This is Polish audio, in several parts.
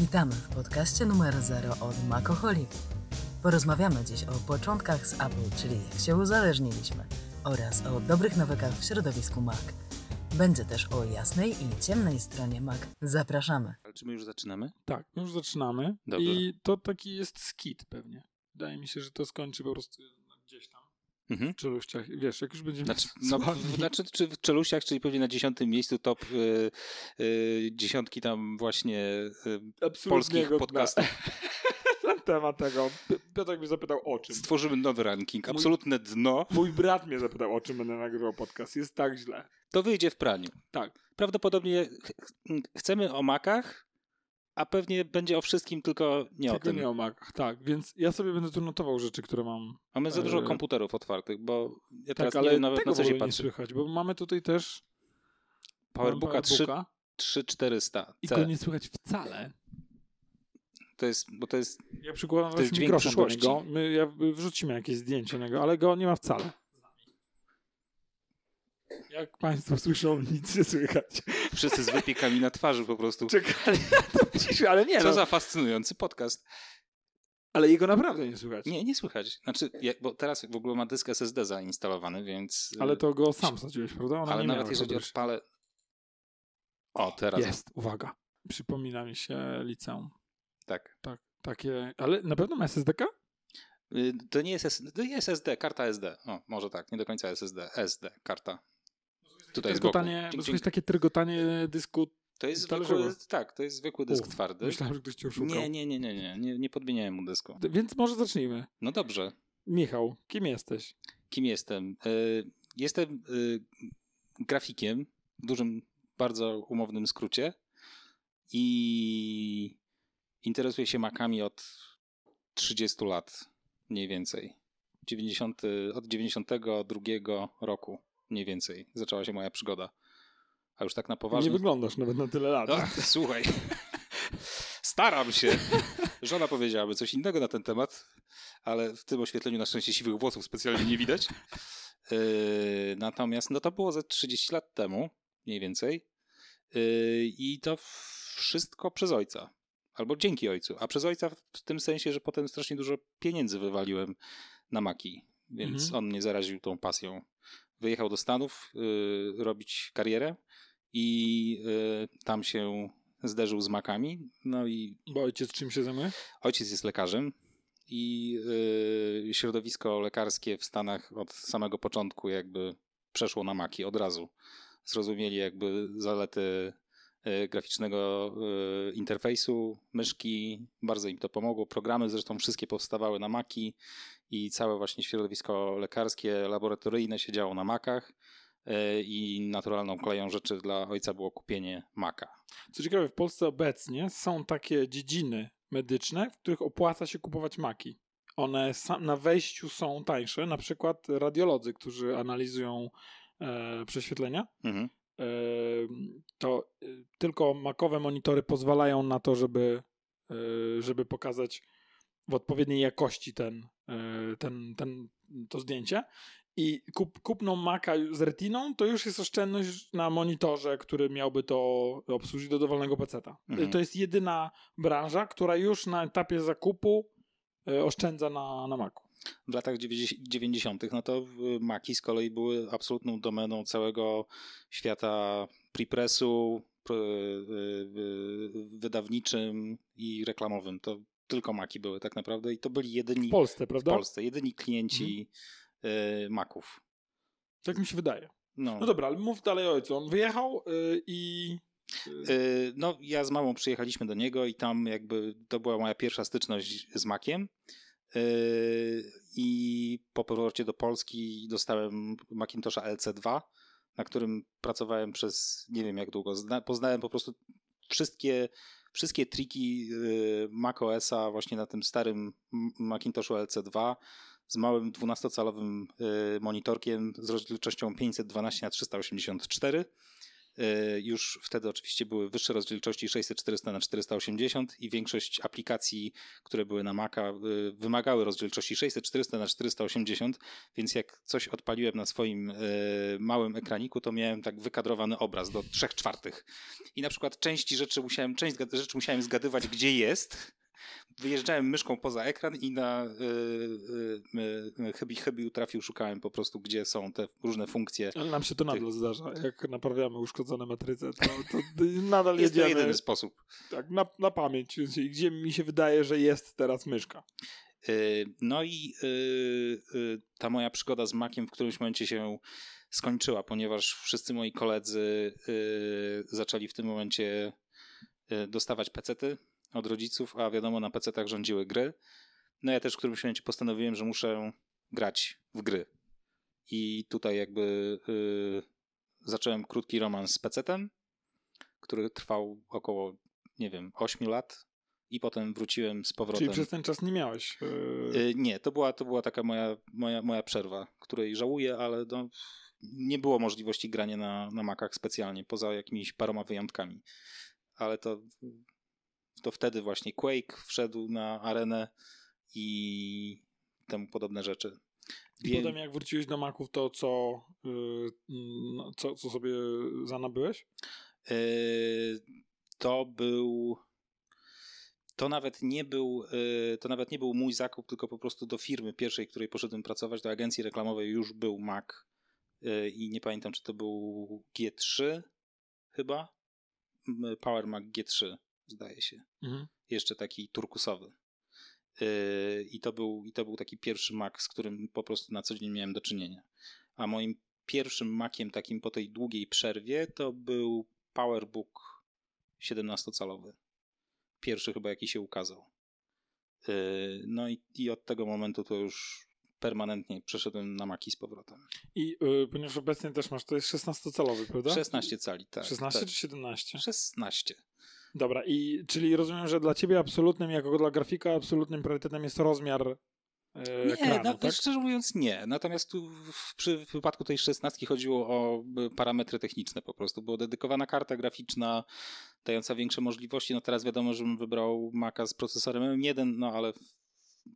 Witamy w podcaście numer 0 od Macoholic. Porozmawiamy dziś o początkach z Apple, czyli jak się uzależniliśmy, oraz o dobrych nawykach w środowisku Mac. Będzie też o jasnej i ciemnej stronie Mac. Zapraszamy. Ale czy my już zaczynamy? Tak, już zaczynamy. Dobrze. I to taki jest skit pewnie. Wydaje mi się, że to skończy po prostu Mhm. w czeluściach. Wiesz, jak już będziemy Znaczy, no, znaczy, czy w czeluściach, czyli pewnie na dziesiątym miejscu top y, y, dziesiątki tam właśnie y, polskich podcastów. Na temat tego. Pi- Piotr mnie zapytał o czym. stworzymy nowy ranking. Mój- Absolutne dno. Mój brat mnie zapytał o czym będę nagrywał podcast. Jest tak źle. To wyjdzie w praniu. Tak. Prawdopodobnie ch chcemy o makach, a pewnie będzie o wszystkim, tylko nie o Tylko tym. nie o Macach. Tak, więc ja sobie będę tu notował rzeczy, które mam. Mamy za dużo E, komputerów otwartych, bo ja teraz Tak, nie ale wiem nawet tego na co się ogóle nie patrzy. słychać, bo mamy tutaj też Powerbooka 3 Powerbooka 3400 i go nie słychać wcale. To jest, bo to jest Ja przykładam To jest dźwięk przyszłości. My, ja wrzucimy jakieś zdjęcie niego, ale go nie ma wcale. Jak Państwo słyszą, nic nie słychać. wszyscy z wypiekami na twarzy po prostu. Czekali na to ciszy, ale nie Co no. za fascynujący podcast. Ale jego naprawdę nie słychać. Nie, nie słychać. Znaczy, ja, bo teraz w ogóle ma dysk SSD zainstalowany, więc... Ale to go sam sadziłeś, prawda? Ona ale nawet jeżeli kogoś. odpalę... O, teraz. Jest, uwaga. Przypomina mi się liceum. Tak. Tak, takie... Ale na pewno ma SSD-ka? Y, To nie jest, to jest SSD, karta SD. O, może tak, nie do końca SSD. SD, karta. Tutaj. Trygotanie, bo słychać takie trygotanie dysku. To jest zwykły, tak, to jest zwykły dysk U, twardy. Myślałem, że ktoś cię oszukał. Nie, nie, nie, nie, nie, nie, nie podmieniałem mu dysku. Więc może zacznijmy. No dobrze, Michał, kim jesteś? kim jestem? Y, Jestem y, grafikiem w dużym, bardzo umownym skrócie i interesuję się makami od 30 lat, mniej więcej. 90, od 92 roku, mniej więcej, zaczęła się moja przygoda. A już tak na Nie poważnie. wyglądasz nawet na tyle lat. Ach, słuchaj, staram się. Żona powiedziałaby coś innego na ten temat, ale w tym oświetleniu na szczęście siwych włosów specjalnie nie widać. Yy, natomiast no to było ze 30 lat temu, mniej więcej. Yy, I to wszystko przez ojca. Albo dzięki ojcu. A przez ojca w tym sensie, że potem strasznie dużo pieniędzy wywaliłem na maki. Więc Mhm. on mnie zaraził tą pasją. Wyjechał do Stanów yy, robić karierę i yy, tam się zderzył z makami. No i Bo ojciec czym się zajmuje? ojciec jest lekarzem i yy, środowisko lekarskie w Stanach od samego początku jakby przeszło na maki od razu. Zrozumieli jakby zalety graficznego yy, interfejsu, myszki, bardzo im to pomogło. Programy zresztą wszystkie powstawały na maki i całe właśnie środowisko lekarskie, laboratoryjne siedziało na makach yy, i naturalną koleją rzeczy dla ojca było kupienie maka. Co ciekawe, w Polsce obecnie są takie dziedziny medyczne, w których opłaca się kupować maki. One na wejściu są tańsze, na przykład radiolodzy, którzy analizują e, prześwietlenia. Mhm. To e, tylko makowe monitory pozwalają na to, żeby, e, żeby pokazać w odpowiedniej jakości ten, e, ten, ten, to zdjęcie. I kup, kupną Maca z retiną to już jest oszczędność na monitorze, który miałby to obsłużyć do dowolnego peceta. Mhm. To jest jedyna branża, która już na etapie zakupu e, oszczędza na, na Macu. W latach 90., no to Maki z kolei były absolutną domeną całego świata prepressu, pr- y, y, wydawniczym i reklamowym. To tylko Maki były tak naprawdę i to byli jedyni W Polsce, w prawda? Polsce, jedyni klienci y, Maków. Tak mi się wydaje. No. No dobra, ale mów dalej ojcu. On wyjechał y, i... Y, No, ja z mamą przyjechaliśmy do niego i tam jakby to była moja pierwsza styczność z Makiem. Y, I po powrocie do Polski dostałem Macintosha LC2, na którym pracowałem przez nie wiem jak długo. Zna, poznałem po prostu wszystkie, wszystkie triki y, macOSa właśnie na tym starym Macintoshu LC2 z małym 12-calowym y, monitorkiem z rozdzielczością 512 na 384 Y, Już wtedy oczywiście były wyższe rozdzielczości 600-400 na 480 i większość aplikacji, które były na Maca, y, wymagały rozdzielczości 600-400 na 480, więc jak coś odpaliłem na swoim y, małym ekraniku, to miałem tak wykadrowany obraz do 3 czwartych. I na przykład części rzeczy musiałem, część rzeczy musiałem zgadywać, gdzie jest. Wyjeżdżałem myszką poza ekran i na y, y, y, chybi, chybił trafił, szukałem po prostu, gdzie są te różne funkcje. Ale nam się to nadal zdarza. Jak naprawiamy uszkodzone matryce, to, to nadal Jest to jedziemy jedyny sposób. tak, na, na pamięć, gdzie mi się wydaje, że jest teraz myszka. No i ta moja przygoda z Maciem w którymś momencie się skończyła, ponieważ wszyscy moi koledzy zaczęli w tym momencie dostawać pecety od rodziców, a wiadomo, na pecetach rządziły gry. No ja też w którymś momencie postanowiłem, że muszę grać w gry. I tutaj jakby y, zacząłem krótki romans z pecetem, który trwał około, nie wiem, 8 lat i potem wróciłem z powrotem. Czyli przez ten czas nie miałeś. Yy, Y, Nie, to była, to była taka moja, moja, moja przerwa, której żałuję, ale no, nie było możliwości grania na, na Macach specjalnie, poza jakimiś paroma wyjątkami. Ale to, to wtedy właśnie Quake wszedł na arenę i temu podobne rzeczy. I Wie- potem jak wróciłeś do Maków, to co, yy, co, co sobie zanabyłeś? Y, to był. To nawet nie był, y, to nawet nie był mój zakup, tylko po prostu do firmy pierwszej, której poszedłem pracować, do agencji reklamowej już był Mac y, i nie pamiętam, czy to był G3 chyba. Power Mac G3, zdaje się. Mhm. Jeszcze taki turkusowy. Y, I to, był, I to był taki pierwszy Mac, z którym po prostu na co dzień miałem do czynienia. A moim pierwszym Maciem takim po tej długiej przerwie to był PowerBook 17-calowy. Pierwszy chyba jaki się ukazał. Yy, No i, i od tego momentu to już permanentnie przeszedłem na Maki z powrotem. I yy, ponieważ obecnie też masz, to jest 16-calowy, prawda? 16 cali, tak. 16 tak. czy 17? 16. Dobra, i czyli rozumiem, że dla ciebie absolutnym, jako dla grafika, absolutnym priorytetem jest rozmiar yy, Nie, ekranu, no, tak? szczerze mówiąc nie. Natomiast tu w, przy, w wypadku tej 16 chodziło o y, parametry techniczne po prostu. Była dedykowana karta graficzna dająca większe możliwości. No teraz wiadomo, żebym wybrał Maca z procesorem M1, no ale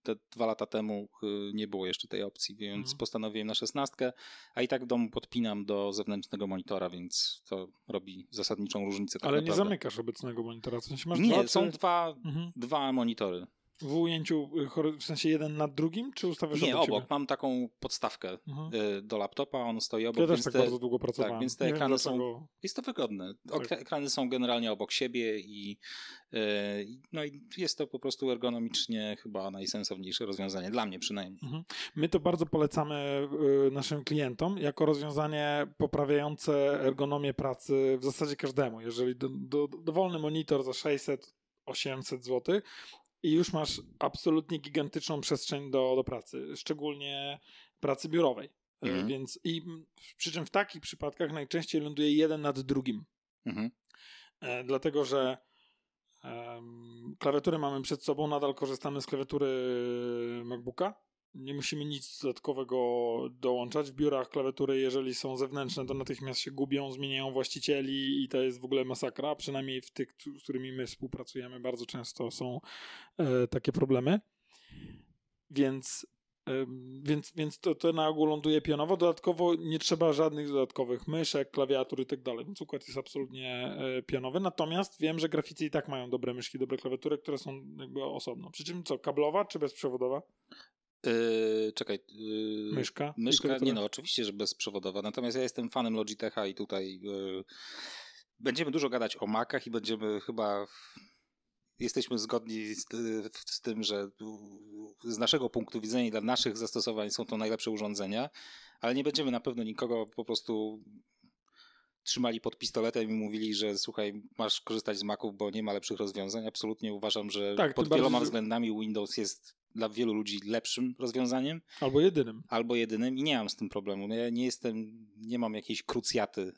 te dwa lata temu y, nie było jeszcze tej opcji, więc Mhm. postanowiłem na 16, a i tak w domu podpinam do zewnętrznego monitora, więc to robi zasadniczą różnicę. Tak Ale nie naprawdę. zamykasz obecnego monitora, w sensie masz Nie, dwa, są dwa, Mhm. dwa monitory. W ujęciu, y, w sensie jeden nad drugim, czy ustawiasz Nie, obok? Mam taką podstawkę Mhm. y, do laptopa, on stoi obok, Ja też tak te, bardzo długo pracowałem. więc te ekrany są- jest to wygodne. Tak. Ekrany są generalnie obok siebie i y, no i jest to po prostu ergonomicznie chyba najsensowniejsze rozwiązanie, dla mnie przynajmniej. My to bardzo polecamy naszym klientom jako rozwiązanie poprawiające ergonomię pracy w zasadzie każdemu. Jeżeli do, do, dowolny monitor za 600, 800 zł i już masz absolutnie gigantyczną przestrzeń do, do pracy, szczególnie pracy biurowej. Y, Mhm. Więc i przy czym w takich przypadkach najczęściej ląduje jeden nad drugim. Mhm. E, dlatego że em, klawiaturę mamy przed sobą, nadal korzystamy z klawiatury MacBooka. Nie musimy nic dodatkowego dołączać. W biurach klawiatury, jeżeli są zewnętrzne, to natychmiast się gubią, zmieniają właścicieli i to jest w ogóle masakra. Przynajmniej w tych, z którymi my współpracujemy, bardzo często są e, takie problemy. Więc Ym, Więc, więc to, to na ogół ląduje pionowo. Dodatkowo nie trzeba żadnych dodatkowych myszek, klawiatur i tak dalej, więc układ jest absolutnie e, pionowy. Natomiast wiem, że graficy i tak mają dobre myszki, dobre klawiatury, które są jakby osobno. Przy czym co, kablowa czy bezprzewodowa Y, czekaj. y, myszka? Myszka, nie no, oczywiście, że bezprzewodowa. Natomiast ja jestem fanem Logitecha i tutaj y, będziemy dużo gadać o Macach i będziemy chyba. Jesteśmy zgodni z, z tym, że z naszego punktu widzenia i dla naszych zastosowań są to najlepsze urządzenia, ale nie będziemy na pewno nikogo po prostu trzymali pod pistoletem i mówili, że słuchaj, masz korzystać z Maców, bo nie ma lepszych rozwiązań. Absolutnie uważam, że Tak, pod bardziej, wieloma względami Windows jest dla wielu ludzi lepszym rozwiązaniem Albo jedynym. albo jedynym i nie mam z tym problemu. No Ja nie jestem, nie mam jakiejś krucjaty y,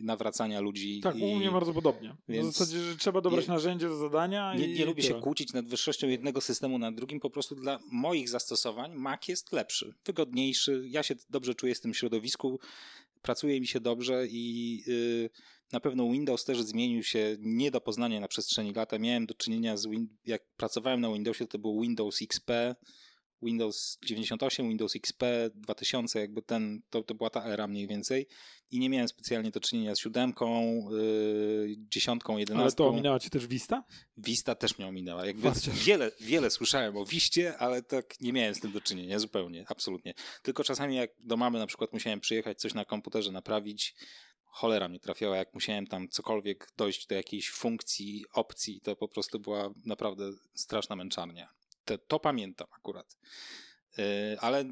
nawracania ludzi. Tak, i u mnie bardzo podobnie. więc W zasadzie, że trzeba dobrać nie- narzędzie do zadania nie, i nie lubię się kłócić nad wyższością jednego systemu nad drugim. Po prostu dla moich zastosowań Mac jest lepszy, wygodniejszy. Ja się dobrze czuję w tym środowisku. pracuje mi się dobrze i y, na pewno Windows też zmienił się nie do poznania na przestrzeni lata. Miałem do czynienia z, win- jak pracowałem na Windowsie, to był Windows XP, Windows 98, Windows XP 2000, jakby ten, to, to była ta era mniej więcej i nie miałem specjalnie do czynienia z siódemką, yy, dziesiątką, Ale jedenastką. to ominęła cię też Vista? Vista też mnie ominęła. Jakby wiele, wiele słyszałem o Wiście, ale tak nie miałem z tym do czynienia zupełnie, absolutnie. Tylko czasami jak do mamy na przykład musiałem przyjechać coś na komputerze naprawić, cholera mnie trafiała, jak musiałem tam cokolwiek dojść do jakiejś funkcji, opcji, to po prostu była naprawdę straszna męczarnia. To, to pamiętam akurat. Yy, Ale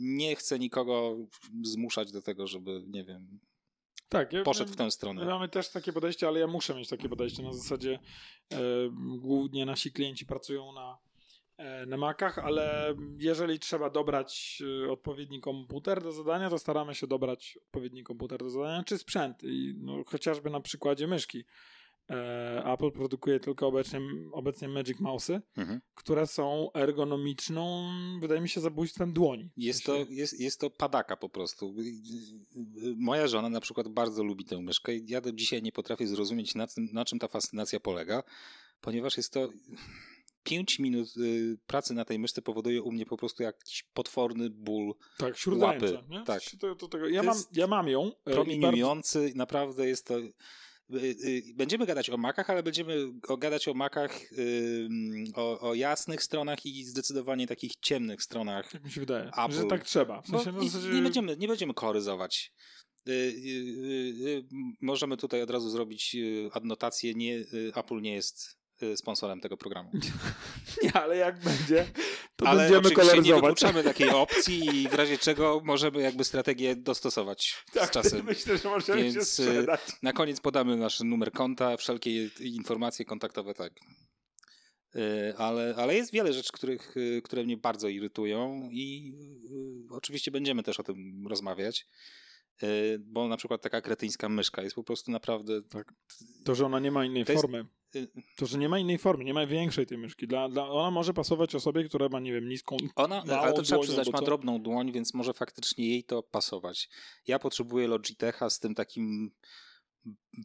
nie chcę nikogo zmuszać do tego, żeby, nie wiem, Tak. Ja, poszedł w tę stronę. mamy też takie podejście, ale ja muszę mieć takie podejście. Na zasadzie e, głównie nasi klienci pracują na, na Macach, ale jeżeli trzeba dobrać e, odpowiedni komputer do zadania, to staramy się dobrać odpowiedni komputer do zadania, czy sprzęt. I no, chociażby na przykładzie myszki. E, Apple produkuje tylko obecnie, obecnie Magic Mouse'y, Mhm. które są ergonomiczną, wydaje mi się, zabójstwem dłoni. Jest to, jest, jest to padaka po prostu. Moja żona na przykład bardzo lubi tę myszkę i ja do dzisiaj nie potrafię zrozumieć, na, tym, na czym ta fascynacja polega, ponieważ jest to 5 minut y, pracy na tej myszce powoduje u mnie po prostu jakiś potworny ból Tak, łapy. Nie? Tak. To, to, tego. Ja, To mam, ja mam ją. e, i bardzo- promieniujący, naprawdę jest to... y, y, Będziemy gadać o makach, ale będziemy gadać o makach, o, o jasnych stronach i zdecydowanie takich ciemnych stronach Tak mi się wydaje, Apple. że tak trzeba. W sensie, no, zasadzie- nie, będziemy, nie będziemy koryzować. Y, y, y, y, możemy tutaj od razu zrobić adnotację. Nie, Apple nie jest sponsorem tego programu. Nie, ale jak będzie, to Ale będziemy oczywiście nie koloryzować. wykluczamy takiej opcji i w razie czego możemy jakby strategię dostosować tak, z czasem. Myślę, że możemy się Więc, y, sprzedać. Na koniec podamy nasz numer konta, wszelkie informacje kontaktowe, tak. Y, Ale, ale jest wiele rzeczy, których, y, które mnie bardzo irytują i y, oczywiście będziemy też o tym rozmawiać, y, bo na przykład taka kretyńska myszka jest po prostu naprawdę... To, że ona nie ma innej to jest- formy. To, że nie ma innej formy, nie ma większej tej myszki. Dla, dla, ona może pasować osobie, która ma, nie wiem, niską... Ona, Małą ale to trzeba przyznać, ma co? drobną dłoń, więc może faktycznie jej to pasować. Ja potrzebuję Logitecha z tym takim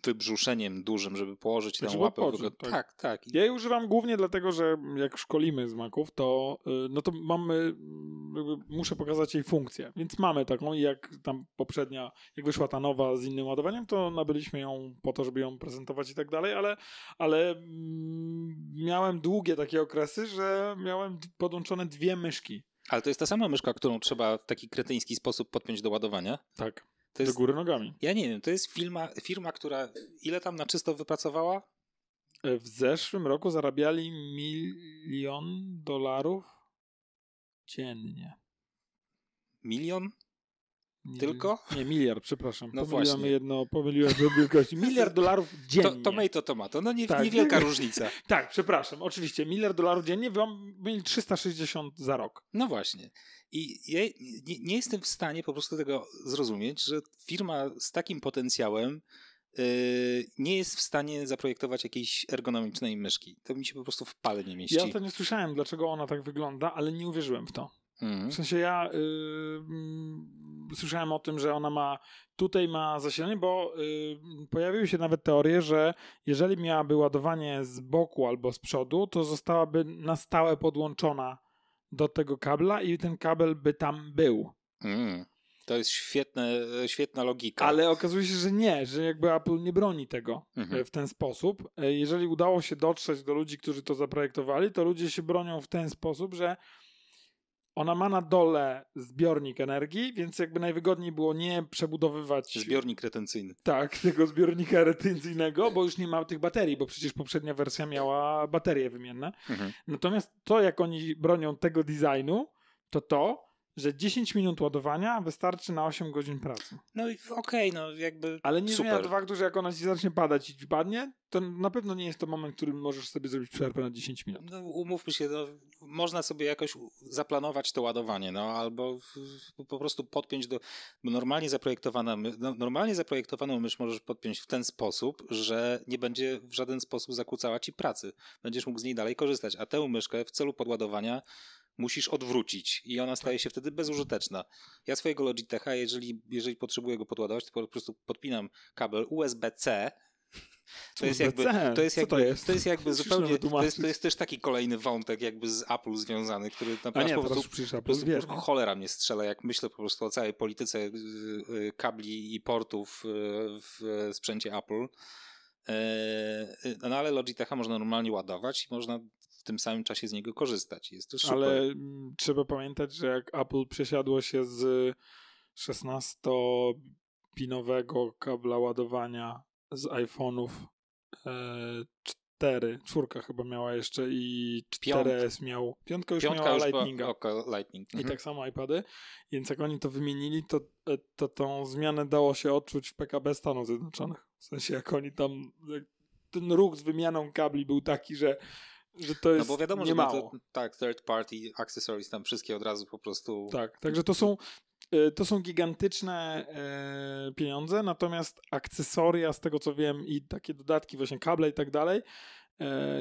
wybrzuszeniem dużym, żeby położyć tę Żeby łapę. tak. tak, tak. Ja jej używam głównie dlatego, że jak szkolimy z Maców, to, y, no to mamy, jakby muszę pokazać jej funkcję. Więc mamy taką i jak tam poprzednia, jak wyszła ta nowa z innym ładowaniem, to nabyliśmy ją po to, żeby ją prezentować i tak dalej, ale, ale mm, miałem długie takie okresy, że miałem podłączone dwie myszki. Ale to jest ta sama myszka, którą trzeba w taki kretyński sposób podpiąć do ładowania. Tak, To jest, do góry nogami. ja nie wiem, to jest firma, firma, która ile tam na czysto wypracowała? E, W zeszłym roku zarabiali milion dolarów dziennie. Milion? Nie, Tylko? Nie, miliard, przepraszam. No Pomyliłem właśnie. jedno, pomyliłem do wielkości. Miliard dolarów dziennie. To, tomato, tomato. No nie, Tak. niewielka różnica. Tak, przepraszam, oczywiście. Miliard dolarów dziennie, wam mieli 360 za rok. No właśnie. I ja nie, nie jestem w stanie po prostu tego zrozumieć, że firma z takim potencjałem yy, nie jest w stanie zaprojektować jakiejś ergonomicznej myszki. To mi się po prostu w pale nie mieści. Ja ostatnio słyszałem, dlaczego ona tak wygląda, ale nie uwierzyłem w to. Mhm. W sensie ja y, mm, słyszałem o tym, że ona ma tutaj ma zasilanie, bo y, pojawiły się nawet teorie, że jeżeli miałaby ładowanie z boku albo z przodu, to zostałaby na stałe podłączona do tego kabla i ten kabel by tam był. Mm. To jest świetne, świetna logika. Ale okazuje się, że nie, że jakby Apple nie broni tego Mhm. w ten sposób. E, Jeżeli udało się dotrzeć do ludzi, którzy to zaprojektowali, to ludzie się bronią w ten sposób, że ona ma na dole zbiornik energii, więc jakby najwygodniej było nie przebudowywać Zbiornik retencyjny. tak, tego zbiornika retencyjnego, bo już nie ma tych baterii, bo przecież poprzednia wersja miała baterie wymienne. Mhm. Natomiast to, jak oni bronią tego designu, to to, że 10 minut ładowania wystarczy na 8 godzin pracy. No i okej, no jakby Ale nie zmienia to faktu, że jak ona ci zacznie padać i padnie, to na pewno nie jest to moment, w którym możesz sobie zrobić przerwę na 10 minut. No, umówmy się, no, można sobie jakoś zaplanować to ładowanie, no albo po prostu podpiąć do. Bo normalnie zaprojektowana, no, normalnie zaprojektowaną mysz możesz podpiąć w ten sposób, że nie będzie w żaden sposób zakłócała ci pracy. Będziesz mógł z niej dalej korzystać. A tę myszkę w celu podładowania musisz odwrócić i ona staje się wtedy bezużyteczna. Ja swojego Logitecha, jeżeli, jeżeli potrzebuję go podładować, to po prostu podpinam kabel USB-C. To jest jakby, to jest jakby, to jest? to jest jakby zupełnie, to jest, to jest też taki kolejny wątek jakby z Apple związany, który naprawdę nie, po prostu po prostu wie. po prostu cholera mnie strzela, jak myślę po prostu o całej polityce y, y, kabli i portów y, w sprzęcie Apple. E, y, No ale Logitecha można normalnie ładować i można w tym samym czasie z niego korzystać. Jest to super. Ale mm, trzeba pamiętać, że jak Apple przesiadło się z 16-pinowego kabla ładowania z iPhone'ów e, 4, czwórka chyba miała jeszcze i 4S miał, piątka już Piątka miała już Lightninga. oko Lightning. I Mhm. tak samo iPady, więc jak oni to wymienili, to, e, to tą zmianę dało się odczuć w PKB Stanów Zjednoczonych. W sensie jak oni tam, jak ten ruch z wymianą kabli był taki, że, że to No jest bo wiadomo, nie że no to, tak, third party accessories tam wszystkie od razu po prostu. Tak, także to są, e, to są gigantyczne e, pieniądze, natomiast akcesoria, z tego co wiem, i takie dodatki, właśnie kable i tak dalej,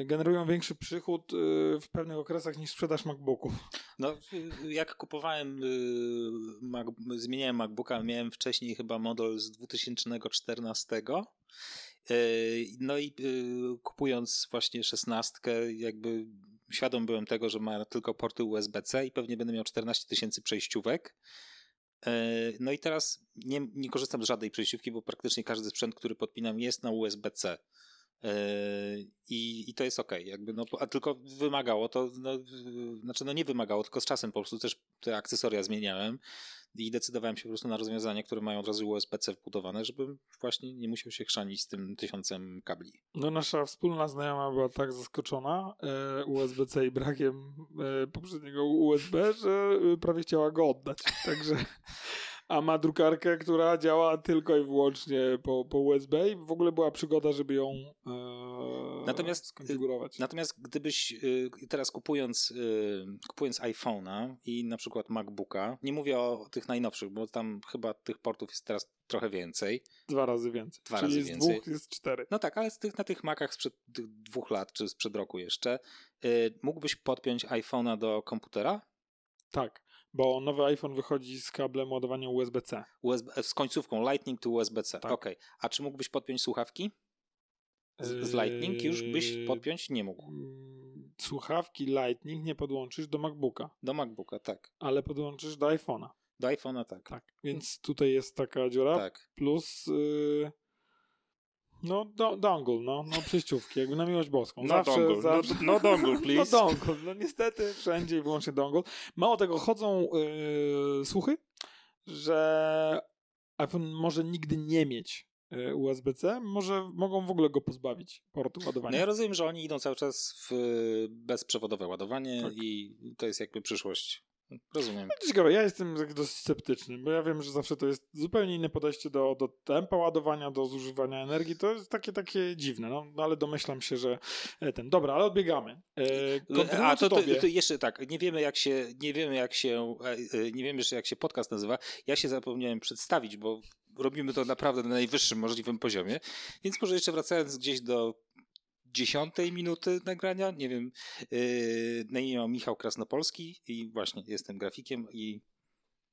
generują większy przychód e, w pewnych okresach niż sprzedaż MacBooków. No, jak kupowałem, y, Mac, zmieniałem MacBooka, miałem wcześniej chyba model z 2014. y, No i y, kupując właśnie szesnastkę, jakby świadom byłem tego, że ma tylko porty USB-C i pewnie będę miał 14 tysięcy przejściówek. No i teraz nie, nie korzystam z żadnej przejściówki, bo praktycznie każdy sprzęt, który podpinam jest na USB-C. Yy, I, I to jest ok, jakby, no, a tylko wymagało to, no, znaczy no nie wymagało, tylko z czasem po prostu też te akcesoria zmieniałem i decydowałem się po prostu na rozwiązania, które mają od razu USB-C wbudowane, żebym właśnie nie musiał się chrzanić z tym tysiącem kabli. No nasza wspólna znajoma była tak zaskoczona e, USB-C i brakiem e, poprzedniego USB, że e, prawie chciała go oddać. Także a ma drukarkę, która działa tylko i wyłącznie po, po USB i w ogóle była przygoda, żeby ją e, Natomiast, skonfigurować. Natomiast gdybyś yy, teraz kupując, yy, kupując iPhone'a i na przykład MacBooka, nie mówię o tych najnowszych, bo tam chyba tych portów jest teraz trochę więcej. Dwa razy więcej. Dwa Czyli razy z więcej. dwóch jest cztery. No tak, ale z tych, na tych Macach sprzed tych dwóch lat, czy sprzed roku jeszcze, yy, mógłbyś podpiąć iPhone'a do komputera? Tak, bo nowy iPhone wychodzi z kablem ładowania USB-C. USB, z końcówką Lightning to USB-C. Tak. Okej. A czy mógłbyś podpiąć słuchawki? Z, z Lightning już byś Yy, podpiąć? Nie mógł. mm, Słuchawki Lightning nie podłączysz do MacBooka, Do MacBooka, tak. ale podłączysz do iPhone'a. Do iPhone'a, tak. Tak, więc tutaj jest taka dziura. Tak. Plus yy, no do, dongle, no, no przejściówki, jakby na miłość boską. No zawsze, dongle, zawsze... no- no dongle, please. No dongle, no niestety wszędzie i wyłącznie dongle. Mało tego, chodzą yy, słuchy, że iPhone może nigdy nie mieć yy, USB-C, może mogą w ogóle go pozbawić portu No ładowania. ja rozumiem, że oni idą cały czas w y, bezprzewodowe ładowanie Tak. i to jest jakby przyszłość. Rozumiem. Ciekawe, ja jestem tak dosyć sceptyczny, bo ja wiem, że zawsze to jest zupełnie inne podejście do, do tempa ładowania, do zużywania energii. To jest takie takie dziwne, no, no ale domyślam się, że e, ten. Dobra, ale odbiegamy. E, A to, to, to jeszcze tak, nie wiemy jak się, nie wiemy jak się, e, e, nie wiemy jeszcze jak się podcast nazywa. Ja się zapomniałem przedstawić, bo robimy to naprawdę na najwyższym możliwym poziomie. Więc może jeszcze wracając gdzieś do dziesiątej minuty nagrania, nie wiem, yy, na imię mam Michał Krasnopolski i właśnie jestem grafikiem i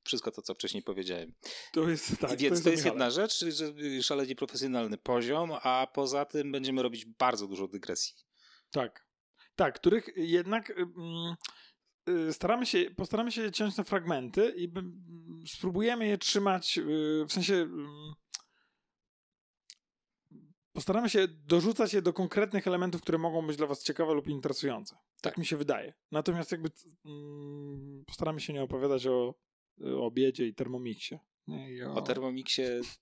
wszystko to, co wcześniej powiedziałem. To jest tak. Więc to jest, Michale. jedna rzecz, że szalenie profesjonalny poziom, a poza tym będziemy robić bardzo dużo dygresji. Tak. Tak, których jednak mm, y, staramy się, postaramy się ciąć na fragmenty i spróbujemy je trzymać y, w sensie. Postaramy się dorzucać je do konkretnych elementów, które mogą być dla Was ciekawe lub interesujące. Tak, Tak. mi się wydaje. Natomiast jakby mm, postaramy się nie opowiadać o, o obiedzie i termomiksie. I O Thermomixie pff,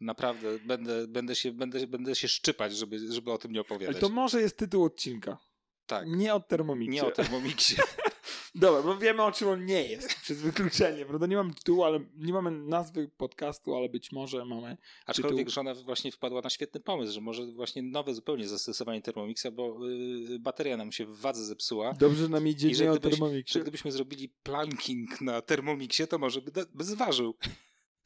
naprawdę będę, będę, się, będę, będę się szczypać, żeby, żeby o tym nie Ale opowiadać. to może jest tytuł odcinka. tak, Nie o termomiksie. nie o Thermomixie. Dobra, bo wiemy o czym on nie jest, przez wykluczenie, prawda? Nie mamy tytułu, ale nie mamy nazwy podcastu, ale być może mamy. Aczkolwiek Tytuł. żona właśnie wpadła na świetny pomysł, że może właśnie nowe zupełnie zastosowanie Thermomixa, bo yy, bateria nam się w wadze zepsuła. Dobrze że nam idzie nie o termomiksie. Że gdybyśmy zrobili planking na Thermomixie, to może by, by zważył.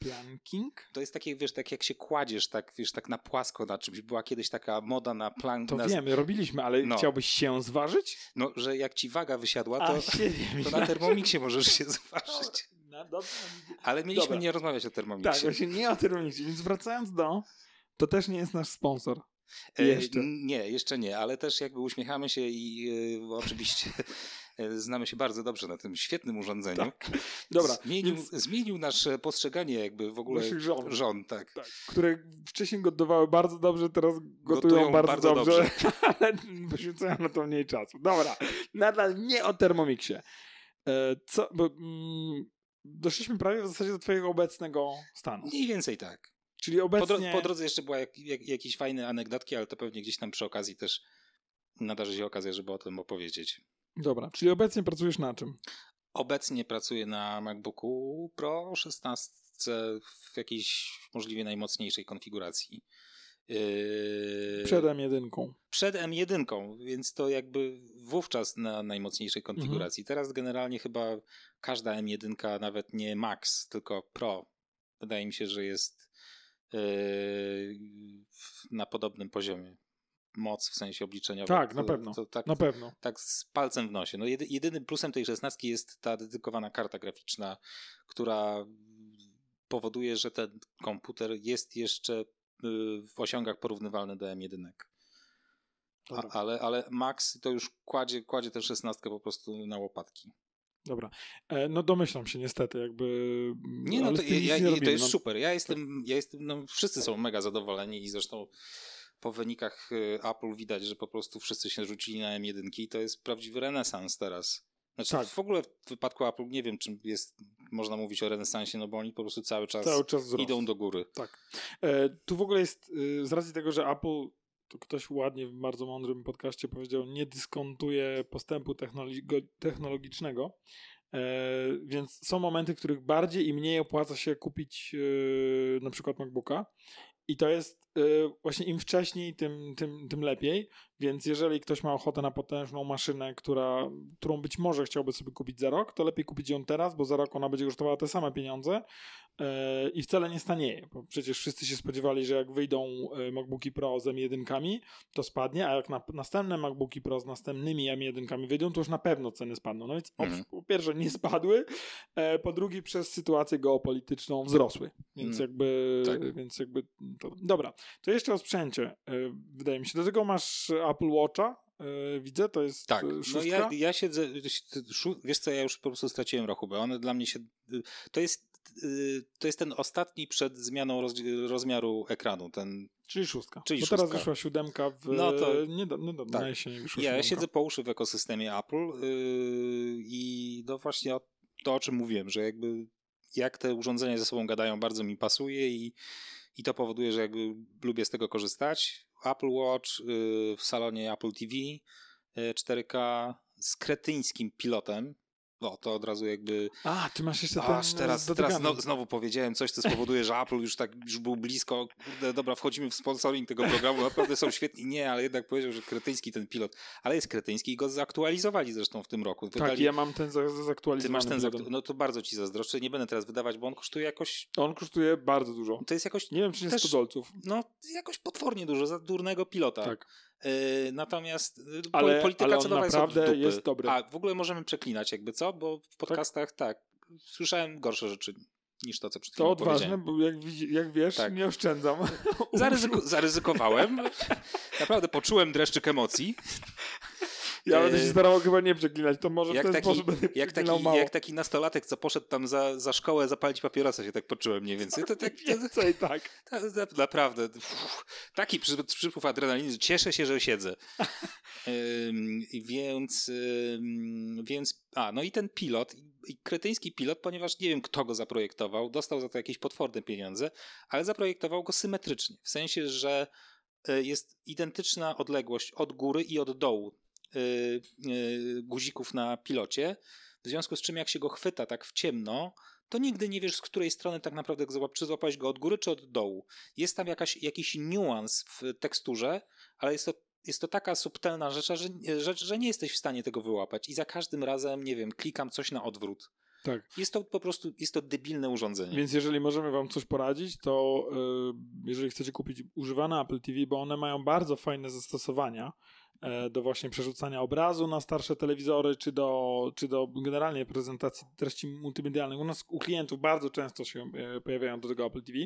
Planking? To jest takie, wiesz, tak jak się kładziesz, tak, wiesz, tak na płasko na czymś. Była kiedyś taka moda na plank. To na, wiemy, robiliśmy, ale No. chciałbyś się zważyć? No, że jak ci waga wysiadła, A, to, siebie to na termomiksie możesz się zważyć. No, dobra. Ale mieliśmy Dobra. nie rozmawiać o Tak, termomiksie. właśnie nie o termomiksie, więc wracając do, to też nie jest nasz sponsor. E, Jeszcze. n- Nie, jeszcze nie, ale też jakby uśmiechamy się i e, oczywiście e, znamy się bardzo dobrze na tym świetnym urządzeniu. Tak. Dobra, Zmienił, więc zmienił nasze postrzeganie jakby w ogóle żon. żon tak. tak, które wcześniej gotowały bardzo dobrze, teraz gotują, Gotują bardzo, bardzo dobrze, ale poświęcają na to mniej czasu. Dobra, nadal nie o Thermomixie. E, Co, bo, mm, doszliśmy prawie w zasadzie do twojego obecnego stanu. Mniej więcej tak. Czyli Po, obecnie... dro- po drodze jeszcze była jak, jak, jakieś fajne anegdotki, ale to pewnie gdzieś tam przy okazji też nadarzy się okazja, żeby o tym opowiedzieć. Dobra, czyli obecnie pracujesz na czym? Obecnie pracuję na MacBooku Pro 16 w jakiejś możliwie najmocniejszej konfiguracji. Yy, Przed M1. przed M1, więc to jakby wówczas na najmocniejszej konfiguracji. Teraz generalnie chyba każda M1, nawet nie Max, tylko Pro, wydaje mi się, że jest yy, na podobnym poziomie. Moc w sensie obliczeniowym. Tak, na To- pewno. To tak, Na pewno. tak z palcem w nosie. No jedy, jedynym plusem tej 16 jest ta dedykowana karta graficzna, która powoduje, że ten komputer jest jeszcze y, w osiągach porównywalny do M1. A, ale, ale Max to już kładzie, kładzie tę 16 po prostu na łopatki. Dobra. E, no domyślam się niestety, jakby... Nie, no to, ja, nie ja, to jest no. super. Ja jestem, ja jestem, no wszyscy są mega zadowoleni i zresztą po wynikach y, Apple widać, że po prostu wszyscy się rzucili na M1 i to jest prawdziwy renesans teraz. Znaczy Tak. w ogóle w wypadku Apple nie wiem, czym jest, można mówić o renesansie, no bo oni po prostu cały czas Cały czas idą do góry. Tak. E, tu w ogóle jest, y, z racji tego, że Apple, to ktoś ładnie w bardzo mądrym podcaście powiedział, nie dyskontuje postępu technologi- technologicznego, e, więc są momenty, w których bardziej i mniej opłaca się kupić e, na przykład MacBooka i to jest e, właśnie im wcześniej, tym, tym, tym lepiej, więc jeżeli ktoś ma ochotę na potężną maszynę, która, którą być może chciałby sobie kupić za rok, to lepiej kupić ją teraz, bo za rok ona będzie kosztowała te same pieniądze, E, i wcale nie stanieje, bo przecież wszyscy się spodziewali, że jak wyjdą e, MacBooki Pro z M1, to spadnie, a jak na, następne MacBooki Pro z następnymi M1 wyjdą, to już na pewno ceny spadną. No więc Mhm. po pierwsze nie spadły, e, po drugie przez sytuację geopolityczną wzrosły. Więc Mm, jakby, tak. więc jakby to, dobra. To jeszcze o sprzęcie, e, wydaje mi się. Do tego masz Apple Watcha, e, widzę, to jest Tak, e, no szóstka. ja, ja siedzę, wiesz co, ja już po prostu straciłem rachubę. One dla mnie się, to jest, y, to jest ten ostatni przed zmianą roz, rozmiaru ekranu, ten Czyli szóstka. Czyli Bo teraz szóstka. wyszła siódemka w... No to- Nie, do, nie, do, tak. na jesieni wyszła Ja siódemka. siedzę po uszy w ekosystemie Apple yy, i no właśnie o, to, o czym mówiłem, że jakby jak te urządzenia ze sobą gadają, bardzo mi pasuje i, i to powoduje, że jakby lubię z tego korzystać. Apple Watch yy, w salonie Apple TV yy, 4K z kretyńskim pilotem. O, to od razu jakby A, ty masz jeszcze ten Aż teraz, teraz znowu, znowu powiedziałem coś, co spowoduje, że Apple już tak już był blisko. Kurde, dobra, wchodzimy w sponsoring tego programu, naprawdę są świetni. Nie, ale jednak powiedział, że kretyński ten pilot. Ale jest kretyński i go zaktualizowali zresztą w tym roku. Tak, Wydali- ja mam ten za- za- Ty zaktualizowany. masz ten, zaktu- no to bardzo ci zazdroszczę. Nie będę teraz wydawać, bo on kosztuje jakoś, On kosztuje bardzo dużo. to jest jakoś, Nie wiem, czy nie Też- 100 dolców. no jakoś potwornie dużo, za durnego pilota. Tak. Yy, natomiast yy, Ale- polityka ale jest naprawdę od dupy. jest dobry. A w ogóle możemy przeklinać jakby co, bo w podcastach tak, słyszałem gorsze rzeczy niż to, co przed chwilą To odważne, bo jak, jak wiesz, Tak. nie oszczędzam. Zaryzyko, zaryzykowałem. Naprawdę poczułem dreszczyk emocji. Ja będę się Yy, starał chyba nie przeklinać, to może w Jak ten taki, sposób będę jak, taki, mało. jak taki nastolatek, co poszedł tam za, za szkołę zapalić papierosa, się tak poczułem mniej więcej. To, tak, Więcej tak. naprawdę. Uff, taki przy, przypływ adrenaliny, cieszę się, że siedzę. Ym, więc, ym, więc, a, no i ten pilot, i kretyński pilot, ponieważ nie wiem, kto go zaprojektował, dostał za to jakieś potworne pieniądze, ale zaprojektował go symetrycznie. W sensie, że y, jest identyczna odległość od góry i od dołu guzików na pilocie. W związku z czym, jak się go chwyta tak w ciemno, to nigdy nie wiesz, z której strony tak naprawdę złap- czy złapałeś go od góry, czy od dołu. Jest tam jakaś, jakiś niuans w teksturze, ale jest to, jest to taka subtelna rzecz że, rzecz, że nie jesteś w stanie tego wyłapać. I za każdym razem, nie wiem, klikam coś na odwrót. Tak. Jest to po prostu, jest to debilne urządzenie. Więc jeżeli możemy wam coś poradzić, to y, jeżeli chcecie kupić używane Apple TV, bo one mają bardzo fajne zastosowania do właśnie przerzucania obrazu na starsze telewizory, czy do, czy do generalnie prezentacji treści multimedialnych. U nas, u klientów bardzo często się e, pojawiają do tego Apple TV,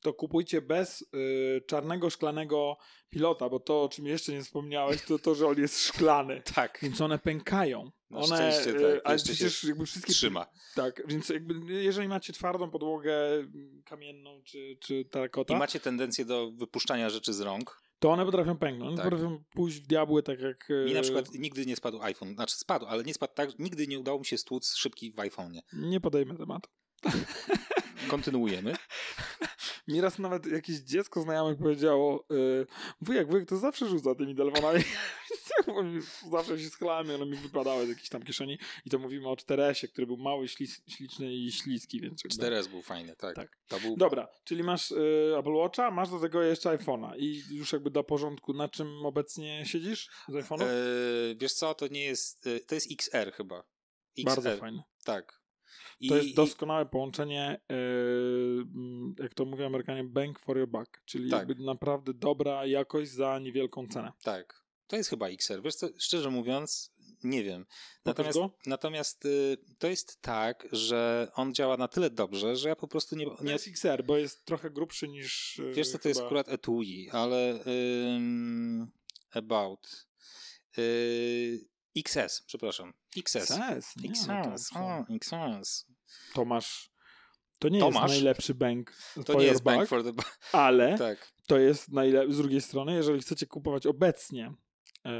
to kupujcie bez y, czarnego, szklanego pilota, bo to, o czym jeszcze nie wspomniałeś, to to, że on jest szklany. Tak, Więc one pękają. Na one, szczęście tak, e, ale przecież jakby wszystkie trzyma. tak, więc jakby jeżeli macie twardą podłogę mm, kamienną czy, czy terakota, I macie tendencję do wypuszczania rzeczy z rąk. To one potrafią pęknąć. Tak. potrafią pójść w diabły tak jak... Mi e, na przykład nigdy nie spadł iPhone. Znaczy spadł, ale nie spadł tak, nigdy nie udało mi się stłuc szybki w iPhone'ie. Nie podejmę tematu. Kontynuujemy. Mi raz nawet jakieś dziecko znajomych powiedziało y, wujek, wujek to zawsze rzuca tymi telefonami. zawsze się schlałem one mi wypadały z jakiejś tam kieszeni. I to mówimy o 4S-ie, który był mały, ślis, śliczny i śliski, więc... jakby- 4S był fajny, tak. Tak. Był Dobra, czyli masz y, Apple Watcha, masz do tego jeszcze iPhone'a i już jakby do porządku, na czym obecnie siedzisz z iPhone'u? E, wiesz co, to nie jest. e, To jest XR chyba. XR. Bardzo fajne. Tak. I, To jest doskonałe połączenie, yy, mm, jak to mówią Amerykanie, bang for your buck, czyli Tak. jakby naprawdę dobra jakość za niewielką cenę. Tak. To jest chyba XR. Wiesz co, szczerze mówiąc, nie wiem. Natomiast, natomiast y, to jest tak, że on działa na tyle dobrze, że ja po prostu nie. Nie nie jest XR, bo jest trochę grubszy niż. yy, wiesz co, to jest chyba- akurat etui, ale ym, about. Y, XS, przepraszam. XS. XS. Nie, no to, XS. XS. to masz. To nie To jest najlepszy bang. To nie jest bank for the buck. Ale Tak. to jest najlepszy. Z drugiej strony, jeżeli chcecie kupować obecnie e,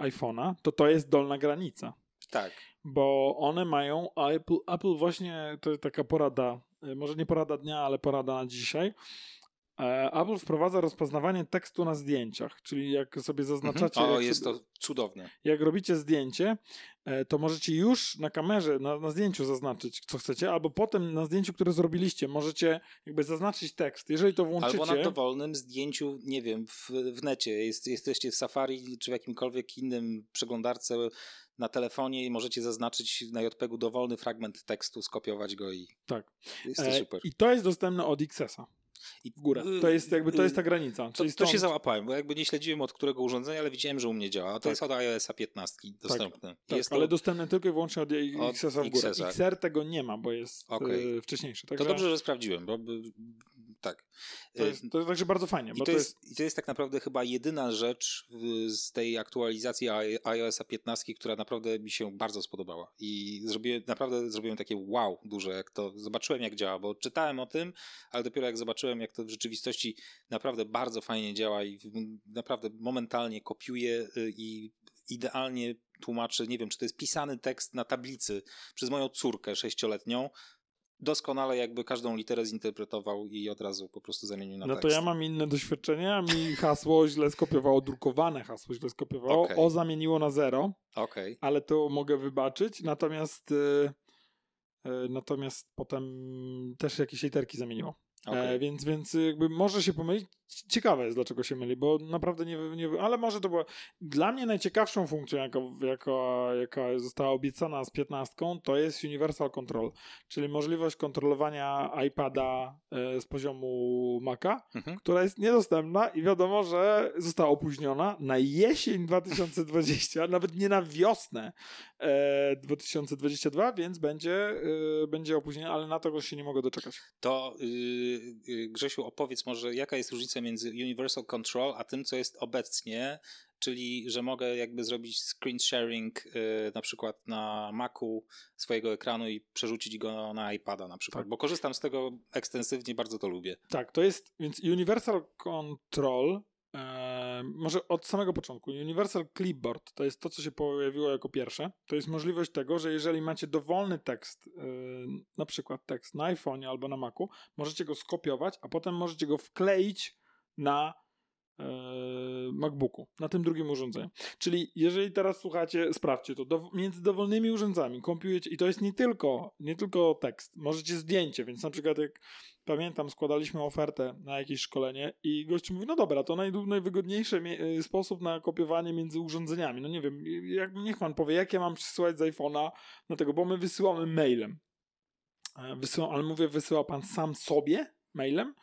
iPhone'a, to to jest dolna granica. Tak. bo one mają Apple, Apple właśnie, to jest taka porada, e, może nie porada dnia, ale porada na dzisiaj. E, Apple wprowadza rozpoznawanie tekstu na zdjęciach, czyli jak sobie zaznaczacie, Mhm. O, jest sobie, to cudowne. jak robicie zdjęcie, e, to możecie już na kamerze, na, na zdjęciu zaznaczyć, co chcecie, albo potem na zdjęciu, które zrobiliście, możecie jakby zaznaczyć tekst. Jeżeli to włączycie... Albo na dowolnym zdjęciu, nie wiem, w, w necie. Jest, jesteście w Safari czy w jakimkolwiek innym przeglądarce na telefonie i możecie zaznaczyć na JPEG-u dowolny fragment tekstu, skopiować go i Tak. jest to E, super. I to jest dostępne od XS-a I w górę. To jest jakby, to jest ta granica. To, to się załapałem, bo jakby nie śledziłem od którego urządzenia, ale widziałem, że u mnie działa. A to Tak. jest od iOS 15 dostępne. Tak, jest ale to, dostępne tylko i wyłącznie od, Od XS-a w górę. XR tego nie ma, bo jest Okej. e, wcześniejszy. to Także dobrze, że sprawdziłem, bo tak. To jest, to jest także bardzo fajnie, I bo to, jest, I to jest tak naprawdę chyba jedyna rzecz z tej aktualizacji i- iOS 15, która naprawdę mi się bardzo spodobała. I zrobiłem, naprawdę zrobiłem takie wow duże, jak to zobaczyłem, jak działa, bo czytałem o tym, ale dopiero jak zobaczyłem, jak to w rzeczywistości naprawdę bardzo fajnie działa i naprawdę momentalnie kopiuje y, i idealnie tłumaczy, nie wiem, czy to jest pisany tekst na tablicy przez moją córkę sześcioletnią, doskonale jakby każdą literę zinterpretował i od razu po prostu zamienił na no tekst. to ja mam inne doświadczenie, a mi hasło źle skopiowało, drukowane hasło źle skopiowało, Okej. o zamieniło na zero, Okej. ale to mogę wybaczyć, natomiast e, e, natomiast potem też jakieś literki zamieniło. okej. E, więc, więc jakby może się pomylić. Ciekawe jest, dlaczego się myli, bo naprawdę nie, nie ale może to było. Dla mnie najciekawszą funkcją, jaka, jaka, jaka została obiecana z 15, to jest Universal Control, czyli możliwość kontrolowania iPada e, z poziomu Maca, Mhm. która jest niedostępna i wiadomo, że została opóźniona na jesień 2020, nawet nie na wiosnę e, 2022, więc będzie, e, będzie opóźniona, ale na to się nie mogę doczekać. To yy, Grzesiu, opowiedz może, jaka jest różnica między Universal Control a tym, co jest obecnie, czyli że mogę jakby zrobić screen sharing yy, na przykład na Macu swojego ekranu i przerzucić go na iPada na przykład, Tak. bo korzystam z tego ekstensywnie, bardzo to lubię. Tak, to jest, więc Universal Control, e, może od samego początku, Universal Clipboard to jest to, co się pojawiło jako pierwsze. To jest możliwość tego, że jeżeli macie dowolny tekst, e, na przykład tekst na iPhone albo na Macu, możecie go skopiować, a potem możecie go wkleić na e, MacBooku, na tym drugim urządzeniu. Czyli jeżeli teraz słuchacie, sprawdźcie to, do, między dowolnymi urządzeniami kopiujecie, i to jest nie tylko, nie tylko tekst, możecie zdjęcie, więc na przykład jak pamiętam, składaliśmy ofertę na jakieś szkolenie i gościu mówi, no dobra, to naj, najwygodniejszy y, sposób na kopiowanie między urządzeniami. No nie wiem, jak, niech pan powie, jak ja mam przysłać z iPhone'a na tego, bo my wysyłamy mailem. e, wysyłam, ale mówię, wysyłał pan sam sobie mailem?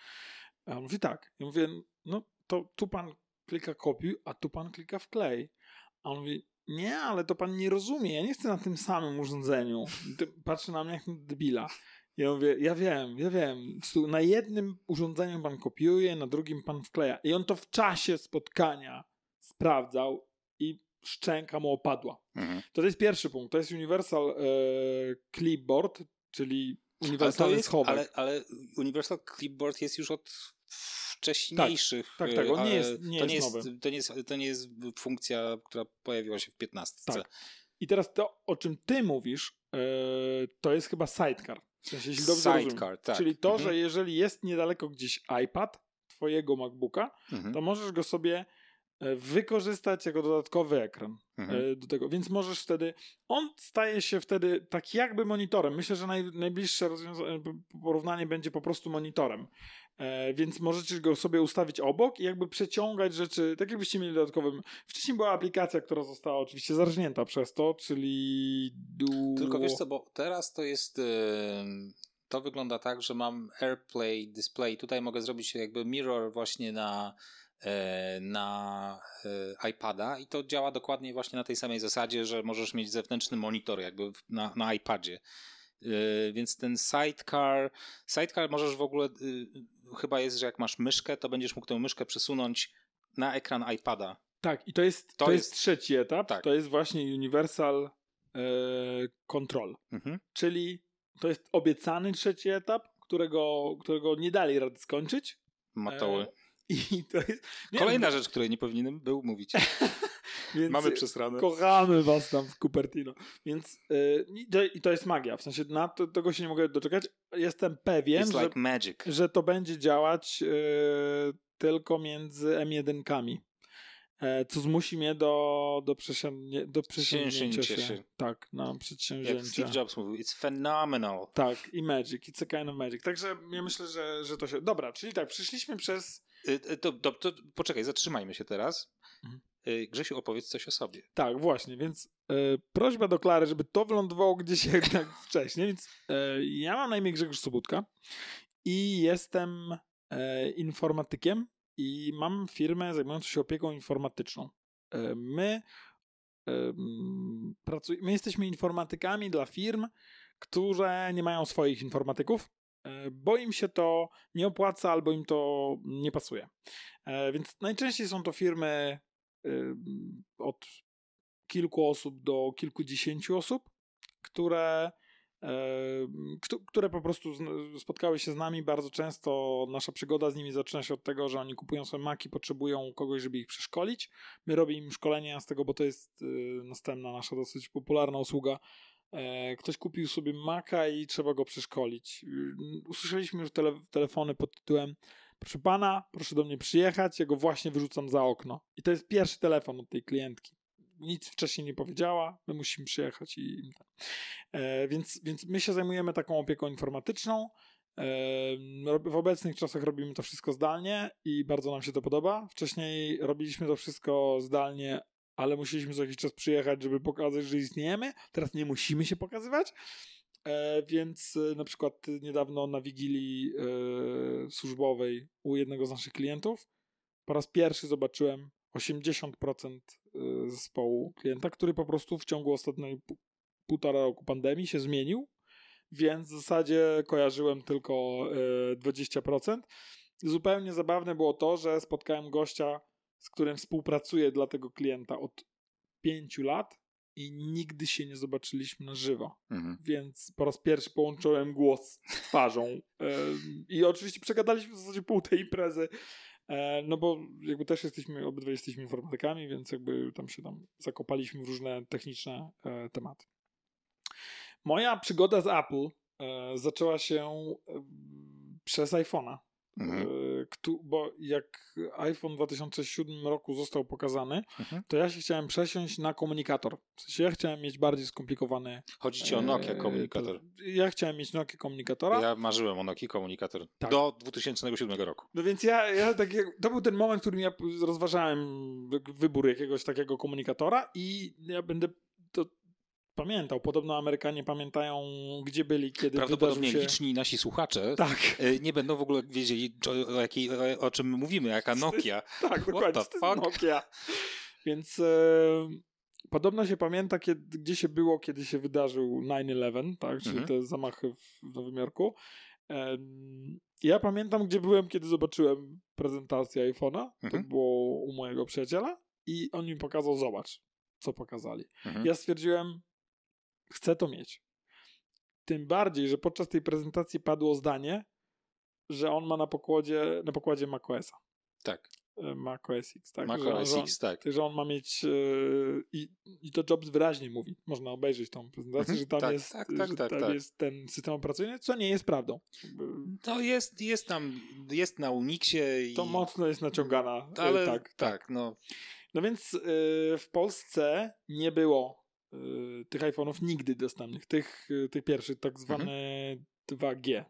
A on mówi tak. Ja mówię, no to tu pan klika kopiuj, a tu pan klika wklej. A on mówi, nie, ale to pan nie rozumie, ja nie chcę na tym samym urządzeniu. Patrzy na mnie jak na debila. Ja mówię, ja wiem, ja wiem. Na jednym urządzeniu pan kopiuje, na drugim pan wkleja. I on to w czasie spotkania sprawdzał i szczęka mu opadła. Mhm. To jest pierwszy punkt. To jest Universal e, Clipboard, czyli Ale, uniwersalny jest, schowek. ale, ale Universal Clipboard jest już od wcześniejszych. Tak, tak, on nie ale jest- nie to, jest nie jest, to, nie jest, to nie jest funkcja, która pojawiła się w 15. Tak. I teraz to, o czym ty mówisz, e, to jest chyba sidecar. W sensie, jeśli dobrze rozumiem. Sidecar, tak. Czyli to, Mhm. że jeżeli jest niedaleko gdzieś iPad twojego MacBooka, Mhm. to możesz go sobie wykorzystać jako dodatkowy ekran Mhm. e, do tego. Więc możesz wtedy, on staje się wtedy tak jakby monitorem. Myślę, że naj, najbliższe p- porównanie będzie po prostu monitorem. E, więc możecie go sobie ustawić obok i jakby przeciągać rzeczy, tak jakbyście mieli dodatkowym. Wcześniej była aplikacja, która została oczywiście zarżnięta przez to, czyli du... Tylko wiesz co, bo teraz to jest. em, To wygląda tak, że mam AirPlay Display. Tutaj mogę zrobić jakby mirror właśnie na, e, na e, iPada i to działa dokładnie właśnie na tej samej zasadzie, że możesz mieć zewnętrzny monitor jakby na, na iPadzie. E, Więc ten sidecar, sidecar możesz w ogóle, y, chyba jest, że jak masz myszkę, to będziesz mógł tę myszkę przesunąć na ekran iPada. Tak, i to jest, to To jest, jest- trzeci etap. tak. To jest właśnie Universal e, Control. Mhm. Czyli to jest obiecany trzeci etap, którego, którego nie dali rady skończyć. Matoły. E, I to jest. Kolejna rzecz, której nie powinienem był mówić. Więc Mamy przesrane. Kochamy was tam w Cupertino. Więc yy, i to, jest magia. W sensie na to, tego się nie mogę doczekać. Jestem pewien, It's że, like magic. że to będzie działać yy, tylko między M1-kami. E, co zmusi mnie do, do, przesiądnie, do przesiądnięcia się. Się. Tak, na Jak przedsięwzięcia. Steve Jobs mówił, it's phenomenal. Tak, i magic. It's a kind of magic. Także ja myślę, że, że to się... Dobra, czyli tak, przyszliśmy przez... Y, y, To, to, to, poczekaj, zatrzymajmy się teraz. Mhm. Y, Grzesiu, opowiedz coś o sobie. Tak, właśnie, więc prośba do Klary, żeby to wylądowało gdzieś jednak wcześniej, więc ja mam na imię Grzegorz Sobutka i jestem e, informatykiem i mam firmę zajmującą się opieką informatyczną. E, my, e, m, pracuj, my jesteśmy informatykami dla firm, które nie mają swoich informatyków, bo im się to nie opłaca albo im to nie pasuje. E, więc najczęściej są to firmy y, od kilku osób do kilkudziesięciu osób, które, e, któ- które po prostu spotkały się z nami. Bardzo często nasza przygoda z nimi zaczyna się od tego, że oni kupują sobie maki, potrzebują kogoś, żeby ich przeszkolić. My robimy im szkolenia z tego, bo to jest y, następna nasza dosyć popularna usługa. E, Ktoś kupił sobie Maca i trzeba go przeszkolić. Y, Usłyszeliśmy już tele, telefony pod tytułem Proszę pana, proszę do mnie przyjechać, ja go właśnie wyrzucam za okno. I to jest pierwszy telefon od tej klientki. Nic wcześniej nie powiedziała, my musimy przyjechać i. E, więc, więc my się zajmujemy taką opieką informatyczną. E, w obecnych czasach robimy to wszystko zdalnie i bardzo nam się to podoba. Wcześniej robiliśmy to wszystko zdalnie, ale musieliśmy co jakiś czas przyjechać, żeby pokazać, że istniejemy. Teraz nie musimy się pokazywać. E, więc e, na przykład niedawno na wigilii e, służbowej u jednego z naszych klientów po raz pierwszy zobaczyłem 80% e, zespołu klienta, który po prostu w ciągu ostatniej pół- półtora roku pandemii się zmienił, więc w zasadzie kojarzyłem tylko e, 20%. Zupełnie zabawne było to, że spotkałem gościa, z którym współpracuję dla tego klienta od pięciu lat i nigdy się nie zobaczyliśmy na żywo Mhm. więc po raz pierwszy połączyłem głos z twarzą. I oczywiście przegadaliśmy w zasadzie pół tej imprezy. E, No bo jakby też jesteśmy, obydwaj jesteśmy informatykami, więc jakby tam się tam zakopaliśmy w różne techniczne e, tematy. Moja przygoda z Apple e, zaczęła się przez iPhone'a. Mhm. E, Bo jak iPhone w 2007 roku został pokazany, Mhm. to ja się chciałem przesiąść na komunikator. W sensie ja chciałem mieć bardziej skomplikowany Chodzi ci o Nokia Eee, komunikator. to- Ja chciałem mieć Nokia komunikatora. Ja marzyłem o Nokia komunikator. Tak. Do 2007 roku. No więc ja, ja tak jak, to był ten moment, w którym ja rozważałem wy- wybór jakiegoś takiego komunikatora i ja będę to pamiętał. Podobno Amerykanie pamiętają, gdzie byli, kiedy Prawdopodobnie się... liczni nasi słuchacze Tak, e, nie będą w ogóle wiedzieli, o, jakiej, o, czym my mówimy, jaka Nokia. tak, dokładnie. To jest fuck? Nokia. Więc e, podobno się pamięta, kiedy, gdzie się było, kiedy się wydarzył 9-11, tak, czyli Mhm. te zamachy w, w Nowym Jorku. Em, ja pamiętam, gdzie byłem, kiedy zobaczyłem prezentację iPhone'a. To Mhm. było u mojego przyjaciela i on mi pokazał, zobacz, co pokazali. Mhm. Ja stwierdziłem, chcę to mieć. Tym bardziej, że podczas tej prezentacji padło zdanie, że on ma na pokładzie, na pokładzie macOSa. Tak, e, macOS X, tak? Mac OS że, X, tak. że on ma mieć e, i, i to Jobs wyraźnie mówi, można obejrzeć tą prezentację, Mhm, że tam, tak, jest, tak, tak, że tak, tam tak. jest ten system operacyjny, co nie jest prawdą. No jest, jest tam, jest na Unixie i... To mocno jest naciągana. e, Ale tak. tak, no. No więc e, w Polsce nie było tych iPhone'ów nigdy dostępnych, tych, e, tych pierwszych, tak zwane 2G. E,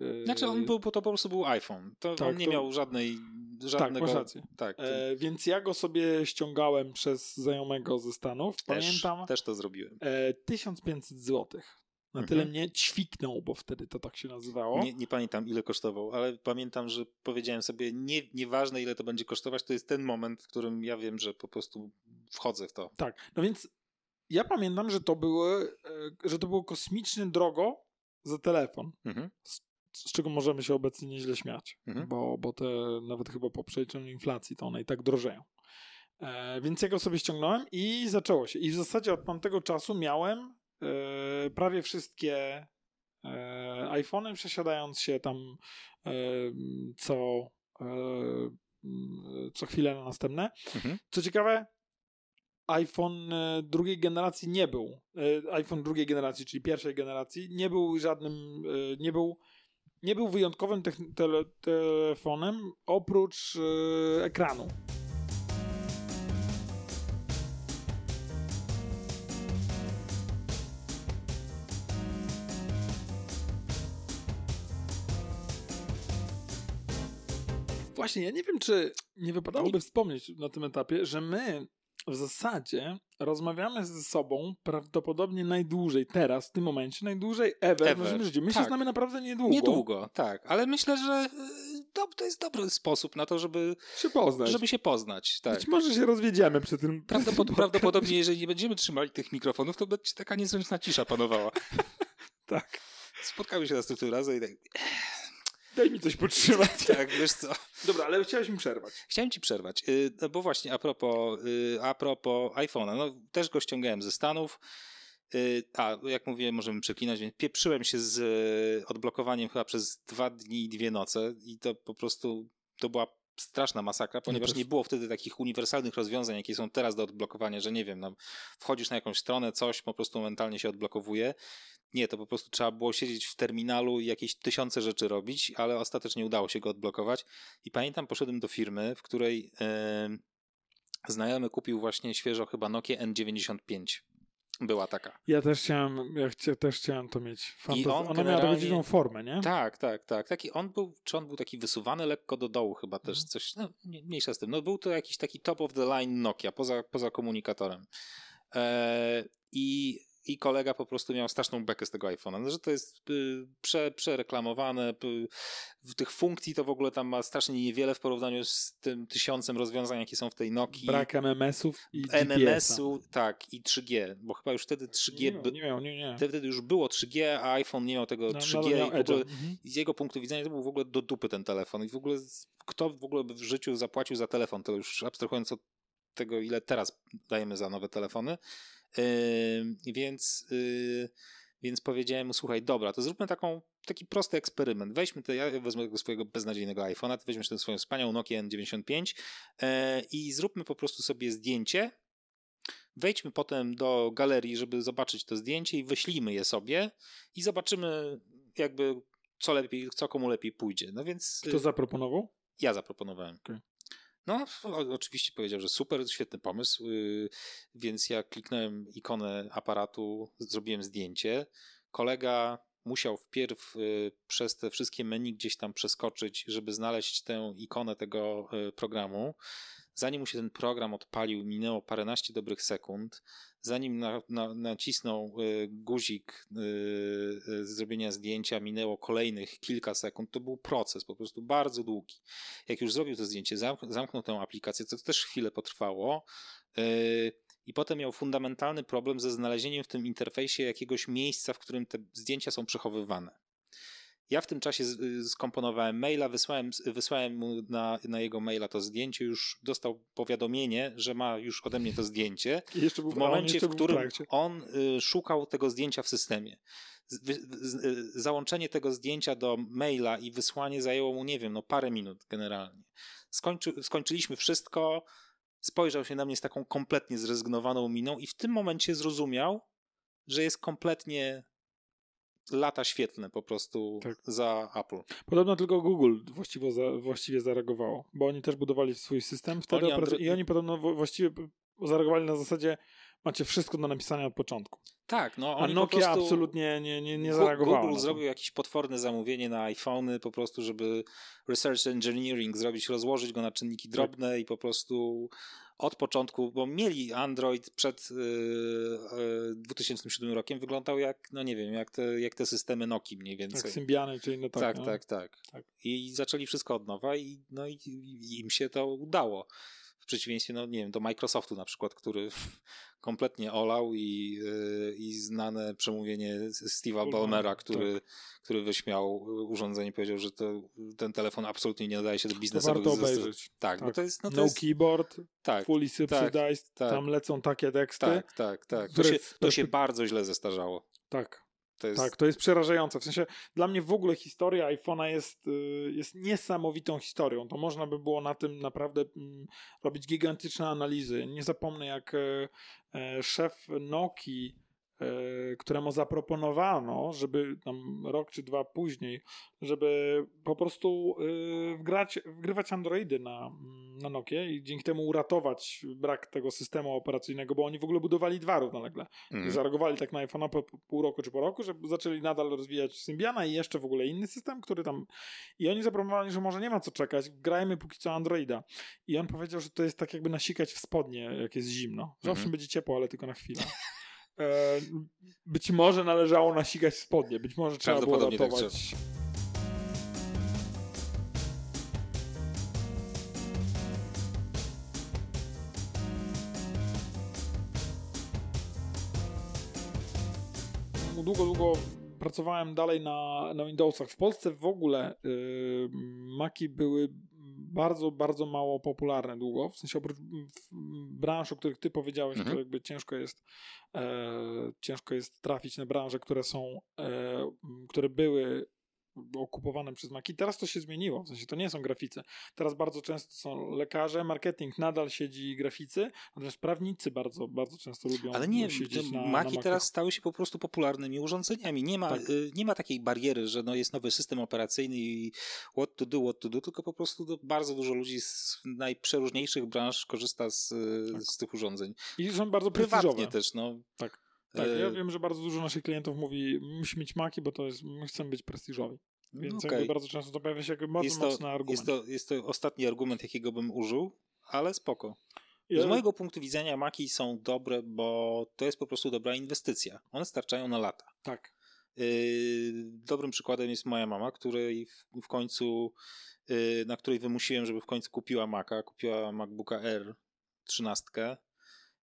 Mhm. Znaczy on był, to po prostu był iPhone. To Tak, on nie to- miał żadnej, Tak, żadnego... rację. Tak, to E, więc ja go sobie ściągałem przez znajomego ze Stanów. też, Pamiętam, też to zrobiłem. e, 1500 zł. Na Mhm. tyle mnie ćwiknął, bo wtedy to tak się nazywało. Nie, nie pamiętam ile kosztował, ale pamiętam, że powiedziałem sobie, nie, nieważne ile to będzie kosztować, to jest ten moment, w którym ja wiem, że po prostu wchodzę w to. Tak, no więc ja pamiętam, że to były, e, że to było kosmicznie drogo za telefon, Mhm. z czego możemy się obecnie nieźle śmiać, Mhm. bo, bo te nawet chyba po przeliczeniu inflacji to one i tak drożeją. E, więc ja go sobie ściągnąłem i zaczęło się. I w zasadzie od tamtego czasu miałem e, prawie wszystkie e, iPhony, przesiadając się tam e, co, e, co chwilę na następne. Mhm. Co ciekawe, iPhone e, drugiej generacji nie był. e, iPhone drugiej generacji, czyli pierwszej generacji, nie był żadnym, e, nie był, nie był wyjątkowym tele, telefonem oprócz ekranu. Właśnie, ja nie wiem, czy nie wypadałoby wspomnieć na tym etapie, że my w zasadzie rozmawiamy ze sobą prawdopodobnie najdłużej teraz, w tym momencie, najdłużej ever, Ever. w naszym życiu. My się Tak. znamy naprawdę niedługo. Niedługo, tak, ale myślę, że y, to, jest dobry sposób na to, żeby, Się poznać. żeby się poznać. Tak. Być może się rozwiedziemy przy tym. Prawdopod- prawdopodobnie, jeżeli nie będziemy trzymali tych mikrofonów, to będzie taka niezręczna cisza panowała. Tak. Spotkamy się następnym razem i tak, Daj mi coś podtrzymać. tak, wiesz co, Dobra, ale chciałeś mi przerwać. Chciałem ci przerwać, y, no bo właśnie a propos, y, a propos iPhone'a, no też go ściągałem ze Stanów, y, a jak mówiłem, możemy przeklinać, więc pieprzyłem się z odblokowaniem chyba przez dwa dni i dwie noce i to po prostu, to była straszna masakra, ponieważ też. nie było wtedy takich uniwersalnych rozwiązań, jakie są teraz do odblokowania, że nie wiem, no, wchodzisz na jakąś stronę, coś po prostu momentalnie się odblokowuje. Nie, to po prostu trzeba było siedzieć w terminalu i jakieś tysiące rzeczy robić, ale ostatecznie udało się go odblokować. I pamiętam, poszedłem do firmy, w której e, znajomy kupił właśnie świeżo chyba Nokia N95. Była taka. Ja też chciałem, ja chcia, też chciałem to mieć. Fantaz- on Ona miała dziwną formę, nie? Tak, tak, tak. Taki on był, czy on był taki wysuwany lekko do dołu chyba też Mhm. coś, no nie- mniejsza z tym. No był to jakiś taki top of the line Nokia, poza, poza komunikatorem. E, I i kolega po prostu miał straszną bekę z tego iPhone'a, no, że to jest y, prze, przereklamowane, y, w tych funkcji to w ogóle tam ma strasznie niewiele w porównaniu z tym tysiącem rozwiązań, jakie są w tej Nokii. Brak MMS-ów i. MMS-u, tak, i 3G, bo chyba już wtedy 3G, Nie, by, nie miał, nie, nie. wtedy już było 3G, a iPhone nie miał tego No, 3G nadal miał i ogóle. Mhm. z jego punktu widzenia to był w ogóle do dupy ten telefon i w ogóle kto w ogóle by w życiu zapłacił za telefon, to już abstrahując od tego, ile teraz dajemy za nowe telefony. Yy, więc, yy, więc powiedziałem mu, słuchaj, dobra, to zróbmy taką, taki prosty eksperyment. Weźmy to, ja wezmę tego swojego beznadziejnego iPhone'a, ty weźmiesz tę swoją wspaniałą Nokia N95 yy, i zróbmy po prostu sobie zdjęcie. Wejdźmy potem do galerii, żeby zobaczyć to zdjęcie i wyślijmy je sobie i zobaczymy jakby co lepiej, co komu lepiej pójdzie. No więc Kto y, zaproponował? ja zaproponowałem. Okej. No, oczywiście powiedział, że super, świetny pomysł, y, więc ja kliknąłem ikonę aparatu, zrobiłem zdjęcie. Kolega musiał wpierw y, przez te wszystkie menu gdzieś tam przeskoczyć, żeby znaleźć tę ikonę tego y, programu. Zanim mu się ten program odpalił, minęło paręnaście dobrych sekund, zanim na, na, nacisnął y, guzik y, y, zrobienia zdjęcia, minęło kolejnych kilka sekund. To był proces po prostu bardzo długi. Jak już zrobił to zdjęcie, zamk- zamknął tę aplikację, co też chwilę potrwało. I potem miał fundamentalny problem ze znalezieniem w tym interfejsie jakiegoś miejsca, w którym te zdjęcia są przechowywane. Ja w tym czasie skomponowałem maila, wysłałem, wysłałem mu na, na jego maila to zdjęcie, już dostał powiadomienie, że ma już ode mnie to zdjęcie. I jeszcze był W momencie, w którym trakcie. on y, szukał tego zdjęcia w systemie. Y, Załączenie tego zdjęcia do maila i wysłanie zajęło mu, nie wiem, no parę minut generalnie. Skończy, skończyliśmy wszystko, spojrzał się na mnie z taką kompletnie zrezygnowaną miną i w tym momencie zrozumiał, że jest kompletnie lata świetlne po prostu Tak. za Apple. Podobno tylko Google właściwie, za, właściwie zareagowało, bo oni też budowali swój system wtedy Oni Andro- i oni podobno właściwie zareagowali na zasadzie macie wszystko do napisania od początku. Tak, no A Nokia absolutnie nie, nie, nie zareagowała. Google zrobił jakieś potworne zamówienie na iPhony, po prostu, żeby research engineering zrobić, rozłożyć go na czynniki drobne i po prostu od początku, bo mieli Android przed yy, yy, 2007 rokiem, wyglądał jak, no nie wiem, jak te, jak te systemy Nokii mniej więcej. Tak, Symbiany czy inne tak, tak. tak, no. tak, Tak. I zaczęli wszystko od nowa i, no i, i im się to udało. W przeciwieństwie, no nie wiem, do Microsoftu na przykład, który kompletnie olał i, yy, i znane przemówienie Steve'a Ballmera, który, który wyśmiał urządzenie, powiedział, że to, ten telefon absolutnie nie nadaje się do To biznesowych warto obejrzeć. Tak, bo Tak. to jest, no to No jest, keyboard, tak, fully subsidized, tak. tam lecą takie teksty. tak, tak, tak. To się, to się bardzo źle zestarzało. tak. To jest, Tak, to jest przerażające. W sensie dla mnie w ogóle historia iPhone'a jest, y, jest niesamowitą historią. To można by było na tym naprawdę mm, robić gigantyczne analizy. Nie zapomnę, jak e, e, szef Nokii, któremu zaproponowano, żeby tam rok czy dwa później, żeby po prostu y, wgrać, wgrywać Androidy na, mm, na Nokię i dzięki temu uratować brak tego systemu operacyjnego, bo oni w ogóle budowali dwa równolegle. Mhm. Zareagowali tak na iPhone'a po, pół roku czy po roku, że zaczęli nadal rozwijać Symbiana i jeszcze w ogóle inny system, który tam... I oni zaproponowali, że może nie ma co czekać, grajmy póki co Androida. I on powiedział, że to jest tak jakby nasikać w spodnie, jak jest zimno. Że Mhm. owszem, będzie ciepło, ale tylko na chwilę. E, być może należało nasikać spodnie, być może trzeba było tak ratować... długo, długo pracowałem dalej na, na Windowsach. W Polsce w ogóle y, Maki były bardzo, bardzo mało popularne długo. W sensie oprócz w, branż, o których ty powiedziałeś, Mhm. to jakby ciężko jest e, ciężko jest trafić na branże, które są, e, które były okupowane przez Maki. Teraz to się zmieniło, w sensie to nie są graficy. Teraz bardzo często są lekarze, marketing nadal siedzi graficy, natomiast prawnicy bardzo, bardzo często lubią Ale nie, siedzieć na, na Maki Macach. teraz stały się po prostu popularnymi urządzeniami. Nie ma, Tak. y, nie ma takiej bariery, że no jest nowy system operacyjny i what to do, what to do, tylko po prostu bardzo dużo ludzi z najprzeróżniejszych branż korzysta z, Tak. z tych urządzeń. I są bardzo Prywatnie też, no. Tak. Tak, E, ja wiem, że bardzo dużo naszych klientów mówi, musi mieć Maki, bo to jest, my chcemy być prestiżowi. Więc no jakby okej. bardzo często to pojawia się bardzo Jest to, mocny argument. jest, to, jest to ostatni argument, jakiego bym użył, ale spoko. Ja- Z mojego punktu widzenia Maki są dobre, bo to jest po prostu dobra inwestycja. One starczają na lata. Tak. Yy, Dobrym przykładem jest moja mama, której w, w końcu, yy, na której wymusiłem, żeby w końcu kupiła Maca, kupiła MacBooka R 13.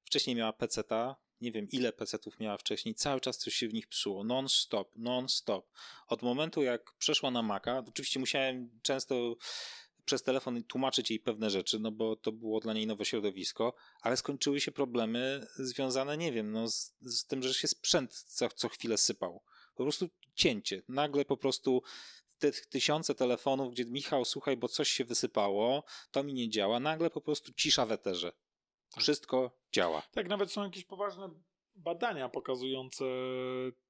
Wcześniej miała PC-ta, nie wiem ile PC-ów miała wcześniej, cały czas coś się w nich psuło, non-stop, non-stop. Od momentu jak przeszła na Maca, oczywiście musiałem często przez telefon tłumaczyć jej pewne rzeczy, no bo to było dla niej nowe środowisko, ale skończyły się problemy związane, nie wiem, no z, z tym, że się sprzęt co, co chwilę sypał. Po prostu cięcie. Nagle po prostu te tysiące telefonów, gdzie Michał, słuchaj, bo coś się wysypało, to mi nie działa. Nagle po prostu cisza w eterze. Wszystko działa. Tak, nawet są jakieś poważne badania pokazujące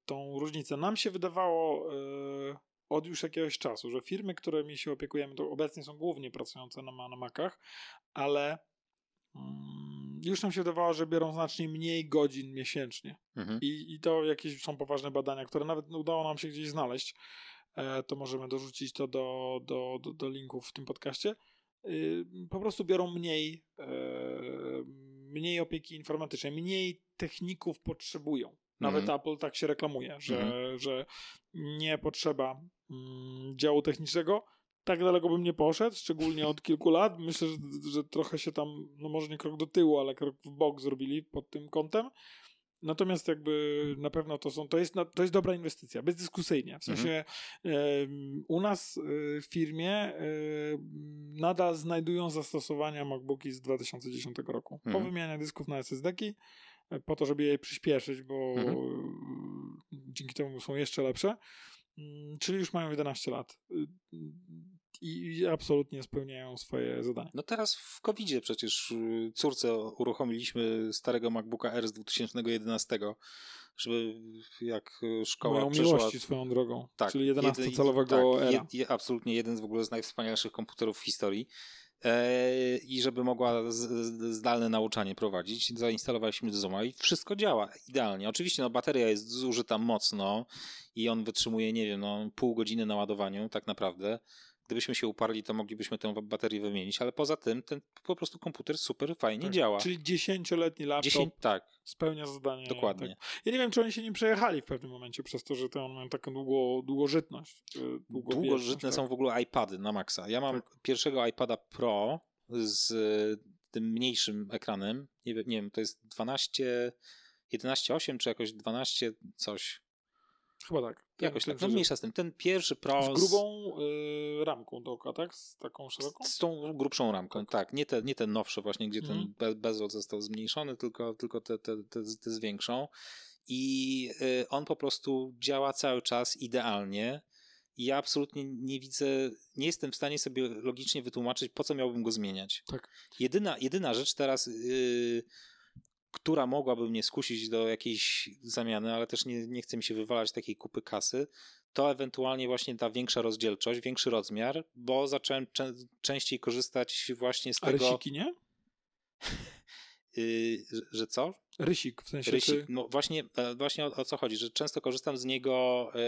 tą różnicę. Nam się wydawało e, od już jakiegoś czasu, że firmy, którymi się opiekujemy, to obecnie są głównie pracujące na, na Macach, ale mm, już nam się wydawało, że biorą znacznie mniej godzin miesięcznie. Mhm. I, I to jakieś są poważne badania, które nawet udało nam się gdzieś znaleźć. E, to możemy dorzucić to do, do, do, do linków w tym podcaście, po prostu biorą mniej, e, mniej opieki informatycznej, mniej techników potrzebują. Nawet Mhm. Apple tak się reklamuje, że, Mhm. że nie potrzeba mm, działu technicznego. Tak daleko bym nie poszedł, szczególnie od kilku lat. Myślę, że, że trochę się tam, no może nie krok do tyłu, ale krok w bok zrobili pod tym kątem. Natomiast jakby na pewno to są, to jest, to jest dobra inwestycja, bezdyskusyjnie. W sensie em, u nas y, w firmie em, nadal znajdują zastosowania MacBooki z 2010 roku. Po Mhm. wymianie dysków na SSD-ki, e, po to, żeby je przyspieszyć, bo Mhm. y, dzięki temu są jeszcze lepsze. Mm, Czyli już mają 11 lat Y, i absolutnie spełniają swoje zadania. No teraz w covid przecież y, córce uruchomiliśmy starego MacBooka R z 2011, żeby jak szkoła Moją przeszła... miłości swoją drogą, Tak, czyli jeden- 11-calowego tak, era. jed- je- absolutnie jeden z w ogóle z najwspanialszych komputerów w historii. E, I żeby mogła zdalne nauczanie prowadzić, zainstalowaliśmy Zooma i wszystko działa idealnie. Oczywiście no, bateria jest zużyta mocno i on wytrzymuje, nie wiem, no, pół godziny na ładowaniu tak naprawdę. Gdybyśmy się uparli, to moglibyśmy tę baterię wymienić, ale poza tym ten po prostu komputer super fajnie Tak, działa. Czyli 10-letni laptop 10, tak, spełnia zadanie. dokładnie. Tak. Ja nie wiem, czy oni się nie przejechali w pewnym momencie przez to, że one mają taką długo, długożytność. czy długowieczność, Długożytne tak. są w ogóle iPady na maksa. Ja mam Tak. pierwszego iPada Pro z e, tym mniejszym ekranem. Nie wiem, nie wiem to jest 12, 11,8 czy jakoś 12 coś. Chyba tak. Jakoś Ten- tak. ten, No że- mniejsza z tym. Ten pierwszy Pro Z grubą y, ramką dookoła, tak? Z taką szeroką? z, z tą grubszą ramką, tak. Nie, te, nie te nowsze właśnie, gdzie Mhm. ten be- bezel został zmniejszony, tylko, tylko te, te, te, te z większą. I y, on po prostu działa cały czas idealnie. I ja absolutnie nie widzę, nie jestem w stanie sobie logicznie wytłumaczyć, po co miałbym go zmieniać. Tak. Jedyna, jedyna rzecz teraz, y, która mogłaby mnie skusić do jakiejś zamiany, ale też nie, nie chce mi się wywalać takiej kupy kasy, to ewentualnie właśnie ta większa rozdzielczość, większy rozmiar, bo zacząłem czę- częściej korzystać właśnie z A tego, rysiki nie? y, że- że co? Rysik, w sensie Rysik. czy... No właśnie, e, właśnie o, o co chodzi, że często korzystam z niego e,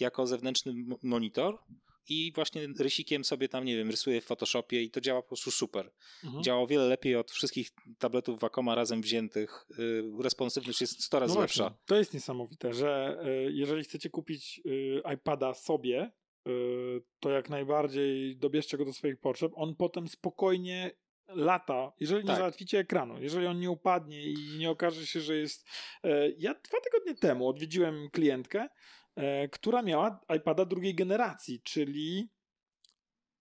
jako zewnętrzny monitor i właśnie rysikiem sobie tam, nie wiem, rysuję w Photoshopie i to działa po prostu super. Mhm. Działa o wiele lepiej od wszystkich tabletów Wacoma razem wziętych. Y, Responsywność jest 100 razy No lepsza. właśnie, to jest niesamowite, że y, jeżeli chcecie kupić y, iPada sobie, to jak najbardziej dobierzcie go do swoich potrzeb. On potem spokojnie lata, jeżeli nie Tak. załatwicie ekranu, jeżeli on nie upadnie i nie okaże się, że jest... Ja dwa tygodnie temu odwiedziłem klientkę, która miała iPada drugiej generacji, czyli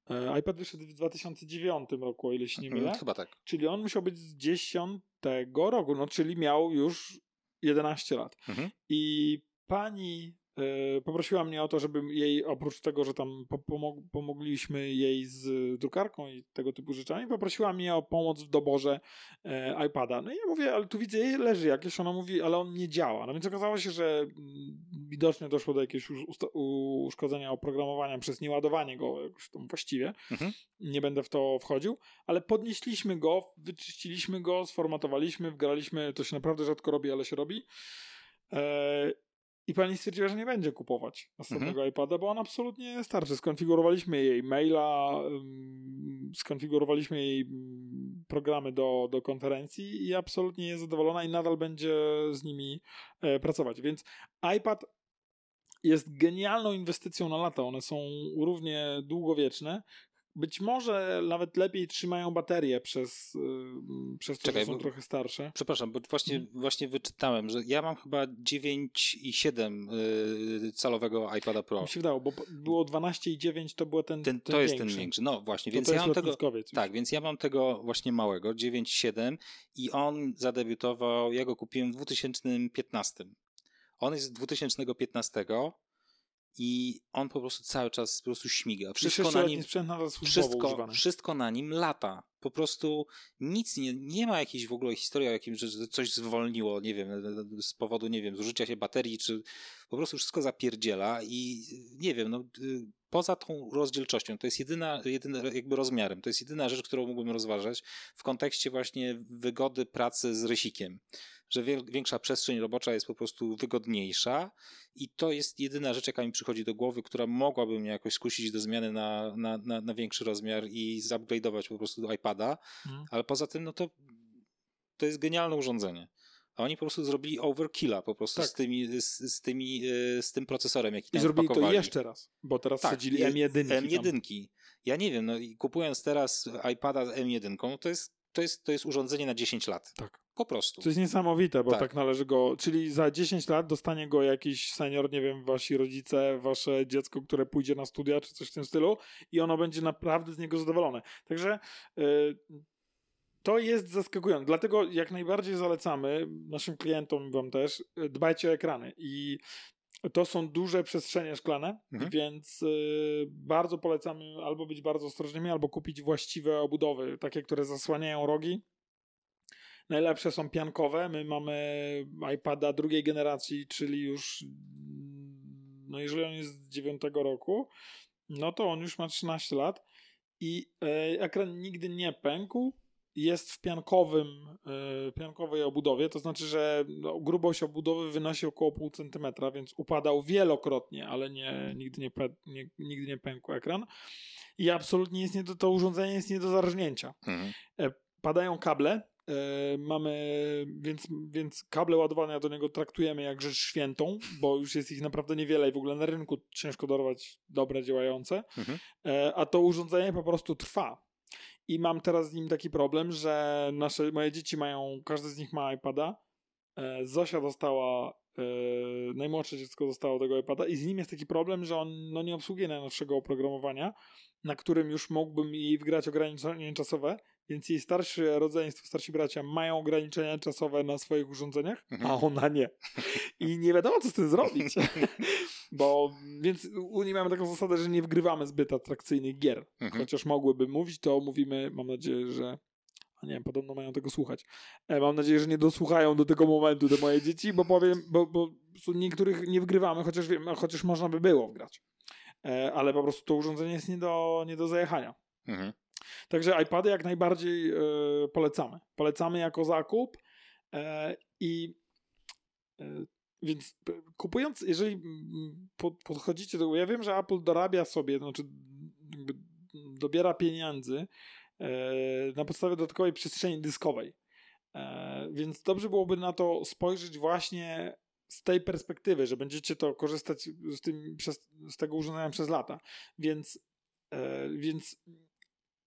e, iPad wyszedł w 2009 roku, o ile się nie mylę. Mm, Chyba tak. Czyli on musiał być z 10 roku, no czyli miał już 11 lat. Mhm. I pani e, poprosiła mnie o to, żebym jej, oprócz tego, że tam po, pomog, pomogliśmy jej z drukarką i tego typu rzeczami, poprosiła mnie o pomoc w doborze e, iPada. No i ja mówię, ale tu widzę, jej leży jakieś. Ona mówi, ale on nie działa. No więc okazało się, że mm, widocznie doszło do jakiegoś uszkodzenia oprogramowania przez nieładowanie go jakoś tam właściwie. Mhm. Nie będę w to wchodził, ale podnieśliśmy go, wyczyściliśmy go, sformatowaliśmy, wgraliśmy, to się naprawdę rzadko robi, ale się robi. I pani stwierdziła, że nie będzie kupować następnego iPada, bo on absolutnie starczy. Skonfigurowaliśmy jej maila, skonfigurowaliśmy jej mm, programy do, do konferencji i absolutnie jest zadowolona i nadal będzie z nimi e, pracować. Więc iPad jest genialną inwestycją na lata. One są równie długowieczne. Być może nawet lepiej trzymają baterię przez, ym, przez to, Czekaj, że są bo- trochę starsze. Przepraszam, bo właśnie, Mhm. właśnie wyczytałem, że ja mam chyba 9,7 y, calowego iPada Pro. Mi się wydało, bo było 12,9 to było ten, Ten, ten to jest większy. ten większy. No właśnie, To więc to ja mam tego. Tak, więc ja mam tego właśnie małego, 9,7 i on zadebiutował, ja go kupiłem w 2015. On jest z 2015 i on po prostu cały czas po prostu śmiga. Wszystko na nim, wszystko, wszystko na nim lata. po prostu nic nie, nie ma jakiejś w ogóle historii o jakimś, że coś zwolniło, nie wiem, z powodu, nie wiem, zużycia się baterii, czy po prostu wszystko zapierdziela i nie wiem, no y, poza tą rozdzielczością, to jest jedyna, jedyna jakby rozmiarem, to jest jedyna rzecz, którą mógłbym rozważać w kontekście właśnie wygody pracy z rysikiem że większa przestrzeń robocza jest po prostu wygodniejsza i to jest jedyna rzecz, jaka mi przychodzi do głowy, która mogłaby mnie jakoś skusić do zmiany na, na, na, na większy rozmiar i zupgrade'ować po prostu do iPada, mhm. ale poza tym, no to to jest genialne urządzenie. A oni po prostu zrobili overkilla po prostu tak. z, tymi, z, z, tymi, e, z tym procesorem, jaki tam I zrobili wpakowali. to jeszcze raz, bo teraz tak, wsadzili M1. M1. Ja nie wiem, no i kupując teraz iPada z M1, to jest, to, jest, to jest urządzenie na 10 lat. Tak. Po prostu. To jest niesamowite, bo tak. tak. należy go. Czyli za 10 lat dostanie go jakiś senior, nie wiem, wasi rodzice, wasze dziecko, które pójdzie na studia czy coś w tym stylu, i ono będzie naprawdę z niego zadowolone. Także. Yy, to jest zaskakujące. Dlatego jak najbardziej zalecamy naszym klientom, wam też, y, dbajcie o ekrany. I to są duże przestrzenie szklane, mhm. więc y, bardzo polecamy albo być bardzo ostrożnymi, albo kupić właściwe obudowy, takie, które zasłaniają rogi Najlepsze są piankowe. My mamy iPada drugiej generacji, czyli już, no jeżeli on jest z 9 roku, no to on już ma 13 lat i e, ekran nigdy nie pękł. Jest w piankowym, e, piankowej obudowie, to znaczy, że no, grubość obudowy wynosi około pół centymetra, więc upadał wielokrotnie, ale nie, nigdy, nie, nie, nigdy nie pękł ekran. I absolutnie jest nie do, to urządzenie jest nie do zarżnięcia. Mhm. E, padają kable, E, mamy, więc, więc kable ładowania do niego traktujemy jak rzecz świętą, bo już jest ich naprawdę niewiele i w ogóle na rynku ciężko dorwać dobre, działające, mhm. A to urządzenie po prostu trwa. I mam teraz z nim taki problem, że nasze, moje dzieci mają, każdy z nich ma iPada. E, Zosia dostała, najmłodsze dziecko dostało tego iPada i z nim jest taki problem, że on no, nie obsługuje najnowszego oprogramowania, na którym już mógłbym jej wgrać ograniczenie czasowe więc jej starsze rodzeństwo, starsi bracia mają ograniczenia czasowe na swoich urządzeniach, a mhm. ona nie. I nie wiadomo, co z tym zrobić. Bo, więc u niej mamy taką zasadę, że nie wgrywamy zbyt atrakcyjnych gier. Mhm. Chociaż mogłyby mówić, to mówimy, mam nadzieję, że a nie wiem, podobno mają tego słuchać. E, mam nadzieję, że nie dosłuchają do tego momentu te moje dzieci, bo powiem, bo, bo niektórych nie wgrywamy, chociaż, wiem, chociaż można by było wgrać. E, ale po prostu to urządzenie jest nie do, nie do zajechania. Mhm. Także iPady jak najbardziej e, polecamy. Polecamy jako zakup e, i e, więc kupując, jeżeli podchodzicie do ja wiem, że Apple dorabia sobie, znaczy dobiera pieniędzy na podstawie dodatkowej przestrzeni dyskowej. Więc dobrze byłoby na to spojrzeć właśnie z tej perspektywy, że będziecie to korzystać z, tym, przez, z tego urządzenia przez lata. Więc, więc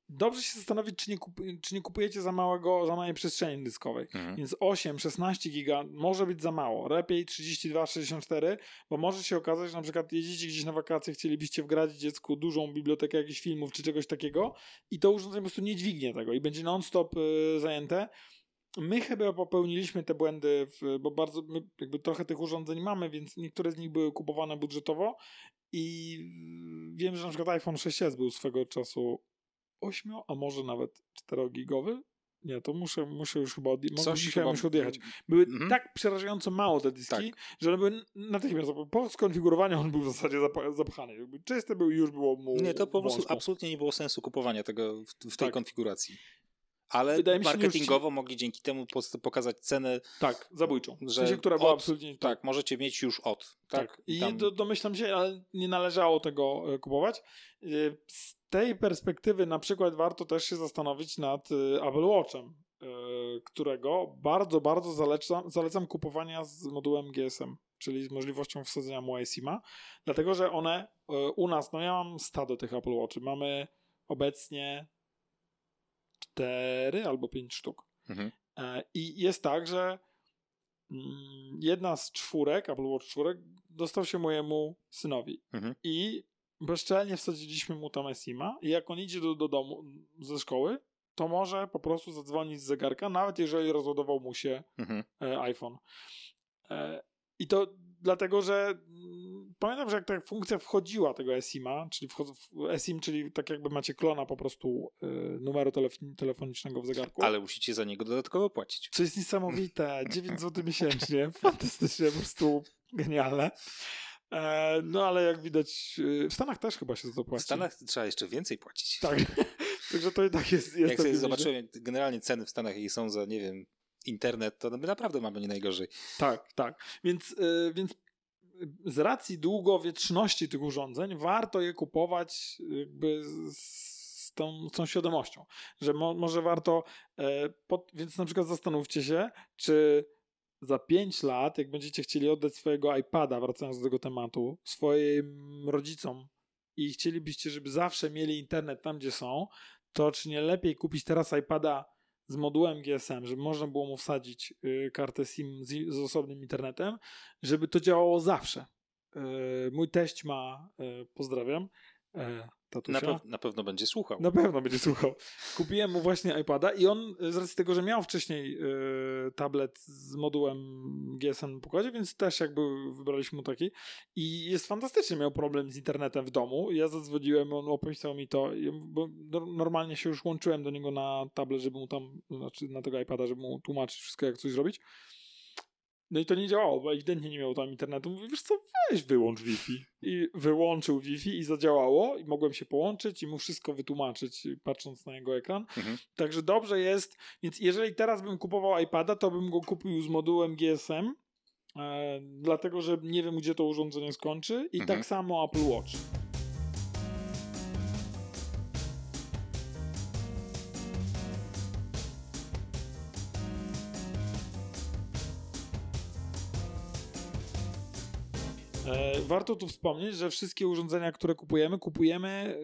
dobrze się zastanowić, czy nie, kup, czy nie kupujecie za małego, za małej przestrzeni dyskowej. Mhm. Więc 8, 16 giga może być za mało. Lepiej 32, 64, bo może się okazać, że na przykład jedziecie gdzieś na wakacje, chcielibyście wgrać dziecku dużą bibliotekę jakichś filmów czy czegoś takiego i to urządzenie po prostu nie dźwignie tego i będzie non-stop y, zajęte. My chyba popełniliśmy te błędy, w, bo bardzo, my jakby trochę tych urządzeń mamy, więc niektóre z nich były kupowane budżetowo i wiem, że na przykład iPhone 6s był swego czasu 8, a może nawet 4-gigowy. Nie, to muszę, muszę już chyba, odje- Coś chyba... już odjechać. Były mhm. tak przerażająco mało te dyski, tak. że one były natychmiast po skonfigurowaniu on był w zasadzie zapchany. Jakby czysty był już było mu Nie, to po prostu absolutnie nie było sensu kupowania tego w, w tej tak. konfiguracji. Ale Wydaje marketingowo mogli dzięki temu pokazać cenę. Tak, zabójczą. Że w sensie, która była od, absolutnie. Tak, możecie mieć już od. Tak. tak. I tam... do, domyślam się, ale nie należało tego e, kupować. E, z tej perspektywy, na przykład, warto też się zastanowić nad e, Apple Watchem, którego bardzo, bardzo zalecam, zalecam kupowania z modułem GSM, czyli z możliwością wsadzenia mu iSIM-a, dlatego że one u nas, no ja mam stado tych Apple Watchy. Mamy obecnie cztery albo pięć sztuk. Mhm. E, I jest tak, że mm, jedna z czwórek, Apple Watch czwórek, dostał się mojemu synowi. Mhm. I bezczelnie wsadziliśmy mu tam SIM-a i jak on idzie do, do domu ze szkoły, to może po prostu zadzwonić z zegarka, nawet jeżeli rozładował mu się mhm. E, iPhone. E, I to dlatego, że mm, pamiętam, że jak ta funkcja wchodziła tego eSIM-a, czyli w- eSIM, czyli tak jakby macie klona po prostu y, numeru telef- telefonicznego w zegarku. Ale musicie za niego dodatkowo płacić. Co jest niesamowite, 9 zł miesięcznie, fantastycznie, po prostu genialne. E, no ale jak widać, y, w Stanach też chyba się za to W płaci. Stanach trzeba jeszcze więcej płacić. Tak, także to i tak jest, jest Jak sobie zobaczyłem generalnie ceny w Stanach i są za, nie wiem, internet, to my naprawdę mamy nie najgorzej. Tak, tak. Więc, y, więc z racji długowieczności tych urządzeń warto je kupować jakby z, tą, z tą świadomością, że mo, może warto, e, pod, więc na przykład zastanówcie się, czy za 5 lat, jak będziecie chcieli oddać swojego iPada, wracając do tego tematu, swoim rodzicom i chcielibyście, żeby zawsze mieli internet tam, gdzie są, to czy nie lepiej kupić teraz iPada z modułem GSM, żeby można było mu wsadzić y, kartę SIM z, z osobnym internetem, żeby to działało zawsze. Y, mój teść ma, y, pozdrawiam, y, tatusia. Na, pew- na pewno będzie słuchał. Na pewno będzie słuchał. Kupiłem mu właśnie iPada i on z racji tego, że miał wcześniej y, tablet z modułem GSM na pokładzie, więc też jakby wybraliśmy mu taki i jest fantastycznie, miał problem z internetem w domu. Ja zadzwoniłem, on opisał mi to, i- bo no- normalnie się już łączyłem do niego na tablet, żeby mu tam, znaczy na tego iPada, żeby mu tłumaczyć wszystko, jak coś zrobić. No i to nie działało, bo ewidentnie nie miał tam internetu. Mówię, wiesz co, weź wyłącz Wi-Fi. I wyłączył Wi-Fi i zadziałało i mogłem się połączyć i mu wszystko wytłumaczyć, patrząc na jego ekran. Mhm. Także dobrze jest, więc jeżeli teraz bym kupował iPada, to bym go kupił z modułem GSM, e, dlatego że nie wiem, gdzie to urządzenie skończy i Mhm. tak samo Apple Watch. Warto tu wspomnieć, że wszystkie urządzenia, które kupujemy, kupujemy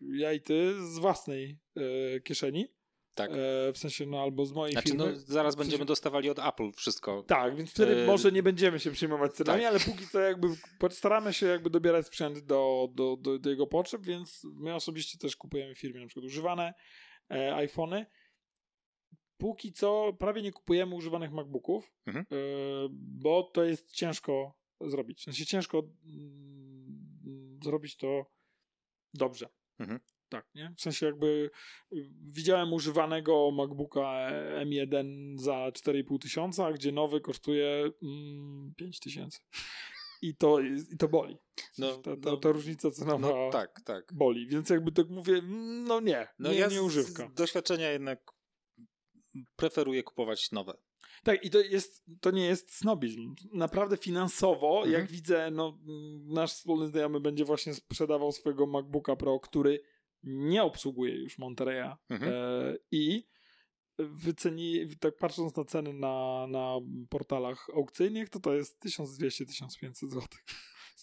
yy, ja i ty z własnej yy, kieszeni. Tak. E, w sensie, no albo z mojej Znaczy, firmy. no, zaraz W sensie- będziemy dostawali od Apple wszystko. Tak, więc wtedy E, może nie będziemy się przejmować cenami, tak. ale póki co jakby staramy się jakby dobierać sprzęt do, do, do, do jego potrzeb, więc my osobiście też kupujemy w firmie na przykład używane e, iPhony. Póki co prawie nie kupujemy używanych MacBooków, Mhm. e, bo to jest ciężko zrobić. W sensie ciężko mm, zrobić to dobrze. Mhm. Tak, nie? W sensie jakby y, widziałem używanego MacBooka M1 za 4,5 tysiąca, gdzie nowy kosztuje mm, 5 tysięcy. I to, I to boli. No, ta, ta, no, ta różnica cenowa no tak, tak. boli. Więc jakby tak mówię, mm, no nie, No nie, ja nie używka. z doświadczenia jednak preferuję kupować nowe. Tak, i to, jest, to nie jest snobizm. Naprawdę finansowo, Mhm. jak widzę, no, nasz wspólny znajomy będzie właśnie sprzedawał swojego MacBooka Pro, który nie obsługuje już Monterey'a Mhm. e, i wyceni, tak patrząc na ceny na, na portalach aukcyjnych, to to jest 1200-1500 zł.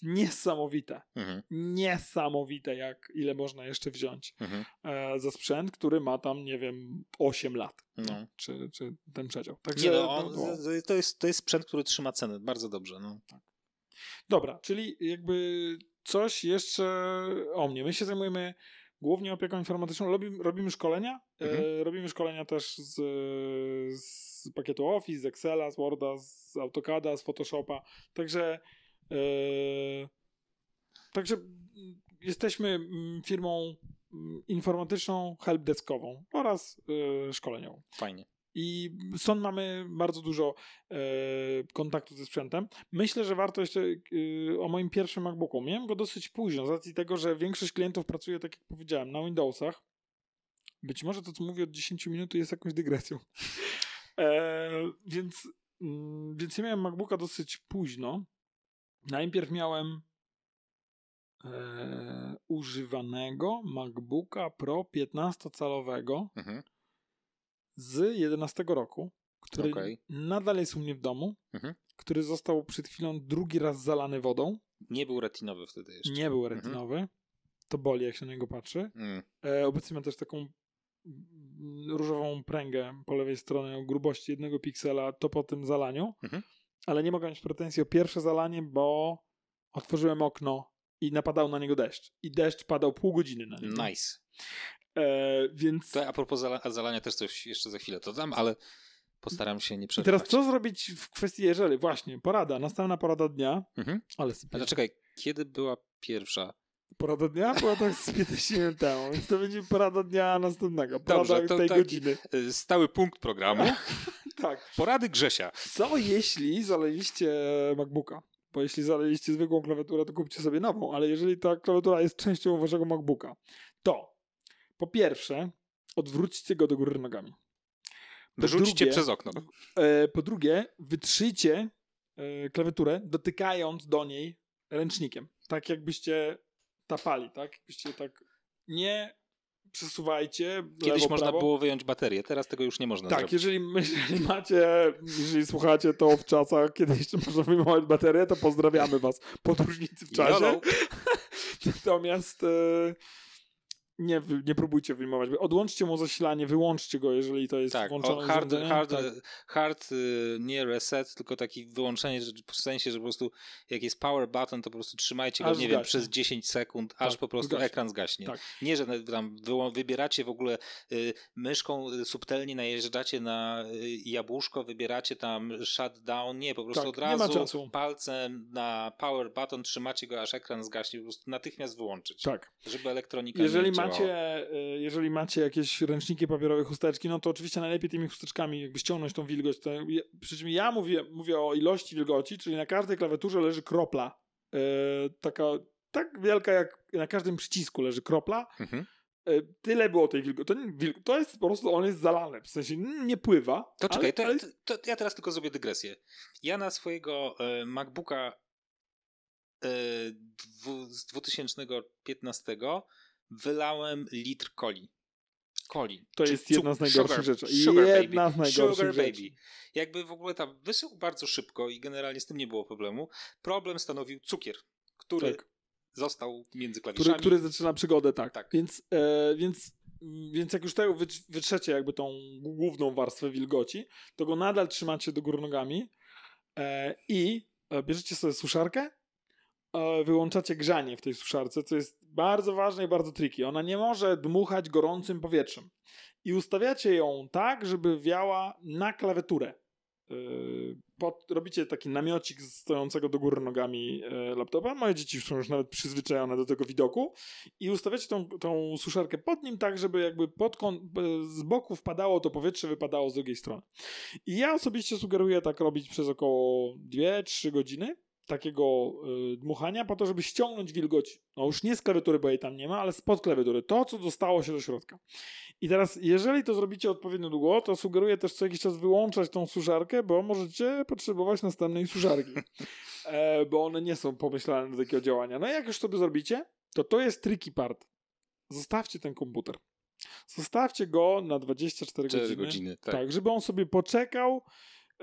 Niesamowite. Mhm. Niesamowite, jak ile można jeszcze wziąć Mhm. e, za sprzęt, który ma tam, nie wiem, 8 lat. No. Czy, czy ten przedział. Także, Nie no, on, no, to, jest, to jest sprzęt, który trzyma cenę. Bardzo dobrze. No. Dobra, czyli jakby coś jeszcze o mnie. My się zajmujemy głównie opieką informatyczną. Robimy, robimy szkolenia. Mhm. E, robimy szkolenia też z, z pakietu Office, z Excela, z Worda, z AutoCADa, z Photoshopa. Także e, także mm, jesteśmy mm, firmą mm, informatyczną, helpdeskową oraz e, szkoleniową. Fajnie. I stąd mamy bardzo dużo e, kontaktu ze sprzętem. Myślę, że warto jeszcze e, o moim pierwszym MacBooku. Miałem go dosyć późno, z racji tego, że większość klientów pracuje, tak jak powiedziałem, na Windowsach. Być może to, co mówię od 10 minut, jest jakąś dygresją. e, więc, mm, więc ja miałem MacBooka dosyć późno. Najpierw miałem e, używanego MacBooka Pro 15-calowego Mhm. z 11 roku, który Okej. nadal jest u mnie w domu, Mhm. który został przed chwilą drugi raz zalany wodą. Nie był retinowy wtedy jeszcze. Nie był retinowy. To boli, jak się na niego patrzy. Mm. E, obecnie ma też taką różową pręgę po lewej stronie o grubości jednego piksela, to po tym zalaniu. Mhm. Ale nie mogę mieć pretensji o pierwsze zalanie, bo otworzyłem okno i napadał na niego deszcz. I deszcz padał pół godziny na niego. Nice. E, więc... To a propos zala- zalania też coś jeszcze za chwilę to dam, ale Postaram się nie I przerywać. teraz co zrobić w kwestii jeżeli? Właśnie, porada, następna porada dnia, Mhm. ale sypie. Ale czekaj, kiedy była pierwsza? Porada dnia była tak z 15 minut temu, więc to będzie porada dnia następnego, porada Dobrze, to tej taki- godziny. Y, Stały punkt programu. Tak. Porady Grzesia. Co jeśli zaleliście MacBooka? Bo jeśli zaleliście zwykłą klawiaturę, to kupcie sobie nową, ale jeżeli ta klawiatura jest częścią waszego MacBooka, to po pierwsze odwróćcie go do góry nogami. Po Wyrzućcie drugie- przez okno. E, po drugie, wytrzyjcie e, klawiaturę, dotykając do niej ręcznikiem. Tak jakbyście tapali, tak? Jakbyście tak nie przesuwajcie. Kiedyś lewo, można prawo. było wyjąć baterię, teraz tego już nie można Tak, zrobić. jeżeli, jeżeli macie, jeżeli słuchacie to w czasach, kiedy jeszcze można wyjmować baterię, to pozdrawiamy was. Podróżnicy w czasie. Natomiast e, nie, nie próbujcie wyjmować. Odłączcie mu zasilanie, wyłączcie go, jeżeli to jest Tak, włączone o, hard, hard, Tak. hard y, nie reset, tylko taki wyłączenie, w sensie, że po prostu jak jest power button, to po prostu trzymajcie go, Aż nie wiem, zgaśnie. przez 10 sekund, aż Tak, po prostu zgaśnie. ekran zgaśnie. Tak. Nie, że tam wybieracie w ogóle y, myszką y, subtelnie najeżdżacie na jabłuszko, wybieracie tam shutdown, nie, po prostu Tak, od razu palcem na power button trzymacie go, aż ekran zgaśnie, po prostu natychmiast wyłączyć, tak. żeby elektronika Jeżeli nie działała. Macie, e, jeżeli macie jakieś ręczniki papierowe, chusteczki, no to oczywiście najlepiej tymi chusteczkami jakby ściągnąć tą wilgoć. To, przy czym ja mówię, mówię o ilości wilgoci, czyli na każdej klawiaturze leży kropla. E, taka tak wielka jak na każdym przycisku leży kropla. Mhm. E, tyle było tej wilgoci. To, to jest po prostu, on jest zalany. W sensie nie pływa. To czekaj, ale, to, ale to, to ja teraz tylko zrobię dygresję. Ja na swojego MacBooka z 2015 wylałem litr coli. Coli. To jest jedna z najgorszych rzeczy. Sugar Jedna baby. z najgorszych Sugar rzeczy. baby. Jakby w ogóle tam wysył bardzo szybko i generalnie z tym nie było problemu. Problem stanowił cukier, który Tak. został między klawiszami. który, który zaczyna przygodę, tak. Tak. Więc, e, więc, więc jak już tego wytrz- wytrzecie jakby tą główną warstwę wilgoci, to go nadal trzymacie do góry nogami e, i e, bierzecie sobie suszarkę, wyłączacie grzanie w tej suszarce, co jest bardzo ważne i bardzo tricky. Ona nie może dmuchać gorącym powietrzem. I ustawiacie ją tak, żeby wiała na klawiaturę. Yy, Pod, robicie taki namiocik stojącego do góry nogami e, laptopa. Moje dzieci są już nawet przyzwyczajone do tego widoku. I ustawiacie tą, tą suszarkę pod nim tak, żeby jakby pod e, z boku wpadało to powietrze, wypadało z drugiej strony. I ja osobiście sugeruję tak robić przez około 2-3 godziny takiego y, dmuchania po to, żeby ściągnąć wilgoć, no już nie z klawiatury, bo jej tam nie ma, ale spod klawiatury, to co dostało się do środka. I teraz, jeżeli to zrobicie odpowiednio długo, to sugeruję też co jakiś czas wyłączać tą suszarkę, bo możecie potrzebować następnej suszarki, e, bo one nie są pomyślane do takiego działania. No i jak już sobie zrobicie, to to jest tricky part. Zostawcie ten komputer. Zostawcie go na 24 4 godziny. godziny. Tak. Tak, żeby on sobie poczekał,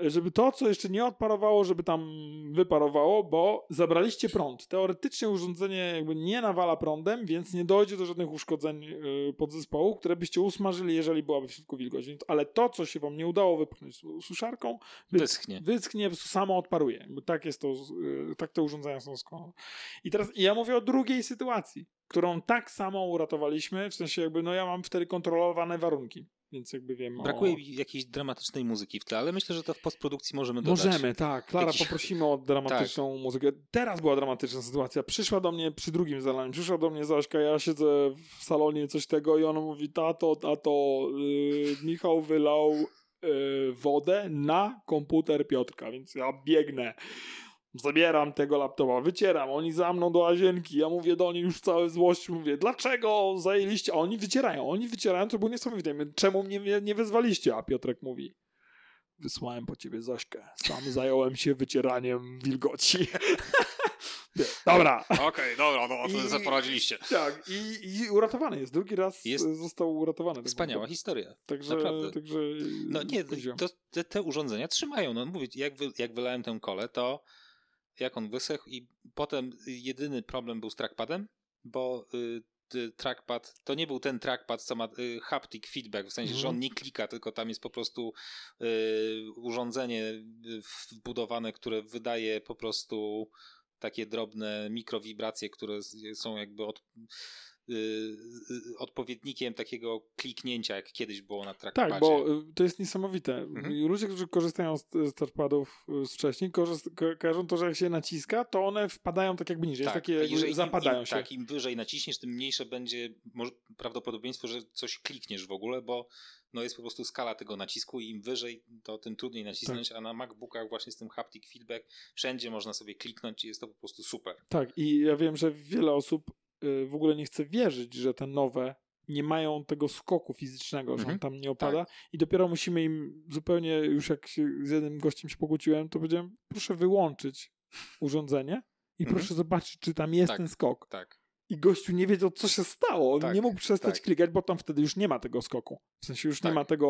żeby to, co jeszcze nie odparowało, żeby tam wyparowało, bo zabraliście prąd. Teoretycznie urządzenie jakby nie nawala prądem, więc nie dojdzie do żadnych uszkodzeń yy, podzespołu, które byście usmażyli, jeżeli byłaby w środku wilgoć. Ale to, co się wam nie udało wypchnąć su- suszarką, wy- Wyschnie. wyschnie, samo odparuje. Bo tak jest to, yy, tak te urządzenia są skłonne. I teraz ja mówię o drugiej sytuacji, którą tak samo uratowaliśmy, w sensie jakby, no ja mam wtedy kontrolowane warunki, więc jakby wiem Brakuje o... jakiejś dramatycznej muzyki w tle, ale myślę, że to w postprodukcji możemy dodać. Możemy, tak. Klara, Jakiś- poprosimy o dramatyczną Tak. muzykę. Teraz była dramatyczna sytuacja. Przyszła do mnie przy drugim zalaniu, przyszła do mnie Zaśka, ja siedzę w salonie, coś tego i ona mówi, tato, tato, yy, Michał wylał yy, wodę na komputer Piotrka, więc ja biegnę. Zabieram tego laptopa, wycieram, oni za mną do łazienki, ja mówię do nich już w całej złości, mówię, dlaczego zajęliście, a oni wycierają, oni wycierają, to było niesamowite, czemu mnie nie, wezwaliście, a Piotrek mówi, wysłałem po ciebie Zośkę, sam zająłem się wycieraniem wilgoci. Dobra. Okej, dobra, no I- to zaprowadziliście. Tak, i, i uratowany jest, drugi raz Jest- został uratowany. Wspaniała historia. Także, naprawdę. także No nie, to, te, te urządzenia trzymają. No mówię, jak, wy, jak wylałem tę kolę, to jak on wysechł i potem jedyny problem był z trackpadem, bo y, trackpad, to nie był ten trackpad, co ma y, haptic feedback, w sensie, że Mhm. on nie klika, tylko tam jest po prostu y, urządzenie y, wbudowane, które wydaje po prostu takie drobne mikrowibracje, które są jakby od odpowiednikiem takiego kliknięcia, jak kiedyś było na trackpadzie. Tak, bo y, to jest niesamowite. Mhm. Ludzie, którzy korzystają z, z touchpadów y, z wcześniej, korzyst- ko- kojarzą to, że jak się naciska, to one wpadają tak jakby niżej. jest takie, jeżeli im- zapadają im, się. Tak, im wyżej naciśniesz, tym mniejsze będzie prawdopodobieństwo, że coś klikniesz w ogóle, bo no jest po prostu skala tego nacisku i im wyżej, to tym trudniej nacisnąć, Tak. a na MacBookach właśnie z tym haptic feedback wszędzie można sobie kliknąć i jest to po prostu super. Tak, i ja wiem, że wiele osób y, w ogóle nie chce wierzyć, że te nowe nie mają tego skoku fizycznego, że on Mhm. tam nie opada i dopiero musimy im zupełnie, już jak się z jednym gościem się pokłóciłem, to powiedziałem, proszę wyłączyć urządzenie i Mhm. proszę zobaczyć, czy tam jest Tak. ten skok. Tak. I gościu nie wiedział, co się stało. On Tak, nie mógł przestać tak. klikać, bo tam wtedy już nie ma tego skoku. W sensie już nie Tak. ma tego,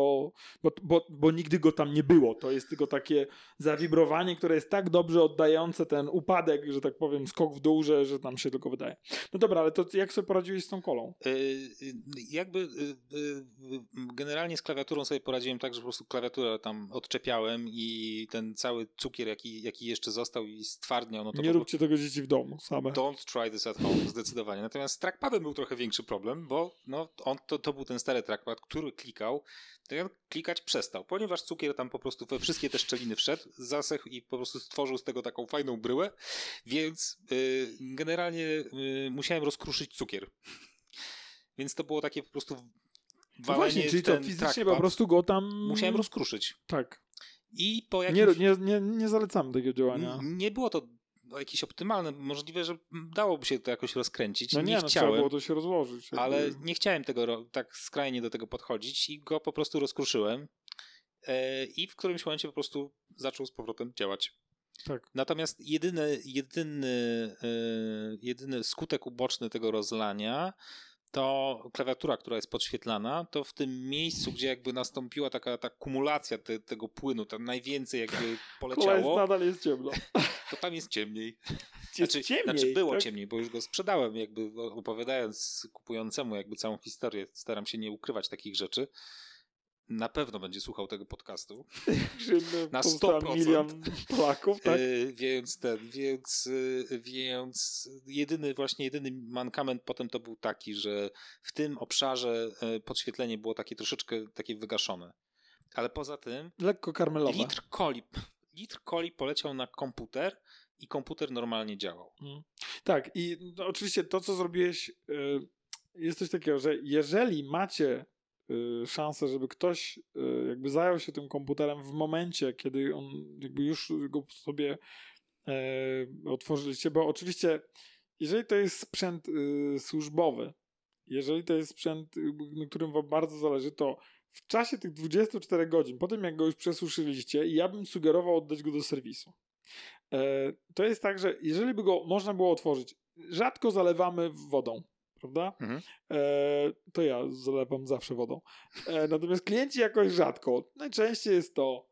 bo, bo, bo nigdy go tam nie było. To jest tylko takie zawibrowanie, które jest tak dobrze oddające ten upadek, że tak powiem, skok w dół, że, że tam się tylko wydaje. No dobra, ale to jak sobie poradziłeś z tą kolą? Y, y, Jakby y, y, y, generalnie z klawiaturą sobie poradziłem tak, że po prostu klawiaturę tam odczepiałem i ten cały cukier, jaki, jaki jeszcze został i stwardniał, no to nie po róbcie tego dzieci w domu same. Don't try this at home, zdecydowanie. Natomiast z trackpadem był trochę większy problem, bo no, on, to, to był ten stary trackpad, który klikał, to ja klikać przestał, ponieważ cukier tam po prostu we wszystkie te szczeliny wszedł, zasechł i po prostu stworzył z tego taką fajną bryłę, więc y, generalnie y, musiałem rozkruszyć cukier. Więc to było takie po prostu No właśnie, czyli to fizycznie po prostu go tam... Musiałem rozkruszyć. Tak. I po Nie, jakimś... nie, nie, nie zalecamy takiego działania. N- Nie było to jakieś optymalne. Możliwe, że dałoby się to jakoś rozkręcić. No nie, nie, no, chciałem, było to się rozłożyć. jakby. ale nie chciałem tego tak skrajnie do tego podchodzić i go po prostu rozkruszyłem. E, I w którymś momencie po prostu zaczął z powrotem działać. Tak. Natomiast jedyny, jedyny, e, jedyny skutek uboczny tego rozlania to klawiatura, która jest podświetlana, to w tym miejscu, gdzie jakby nastąpiła taka ta kumulacja te, tego płynu, tam najwięcej jakby Kola jest, poleciało, nadal jest ciemno. to tam jest ciemniej. Jest Znaczy, ciemniej, znaczy było tak? ciemniej, bo już go sprzedałem, jakby opowiadając kupującemu jakby całą historię. Staram się nie ukrywać takich rzeczy. Na pewno będzie słuchał tego podcastu. Na powstał 100%. milion Polaków, tak? E, więc ten, więc, e, więc jedyny, właśnie jedyny mankament potem to był taki, że w tym obszarze e, podświetlenie było takie troszeczkę takie wygaszone. Ale poza tym Lekko karmelowe. litr coli, litr coli poleciał na komputer i komputer normalnie działał. Mm. Tak, i no, oczywiście to, co zrobiłeś, jest coś takiego, że jeżeli macie szansę, żeby ktoś y, jakby zajął się tym komputerem w momencie, kiedy on jakby już go sobie e, otworzyliście, bo oczywiście jeżeli to jest sprzęt y, służbowy, jeżeli to jest sprzęt, y, na którym wam bardzo zależy, to w czasie tych 24 godzin, po tym jak go już przesuszyliście, ja bym sugerował oddać go do serwisu. E, to jest tak, że jeżeli by go można było otworzyć, rzadko zalewamy wodą, prawda? Mhm. E, to ja zalewam zawsze wodą. E, natomiast klienci jakoś rzadko. Najczęściej jest to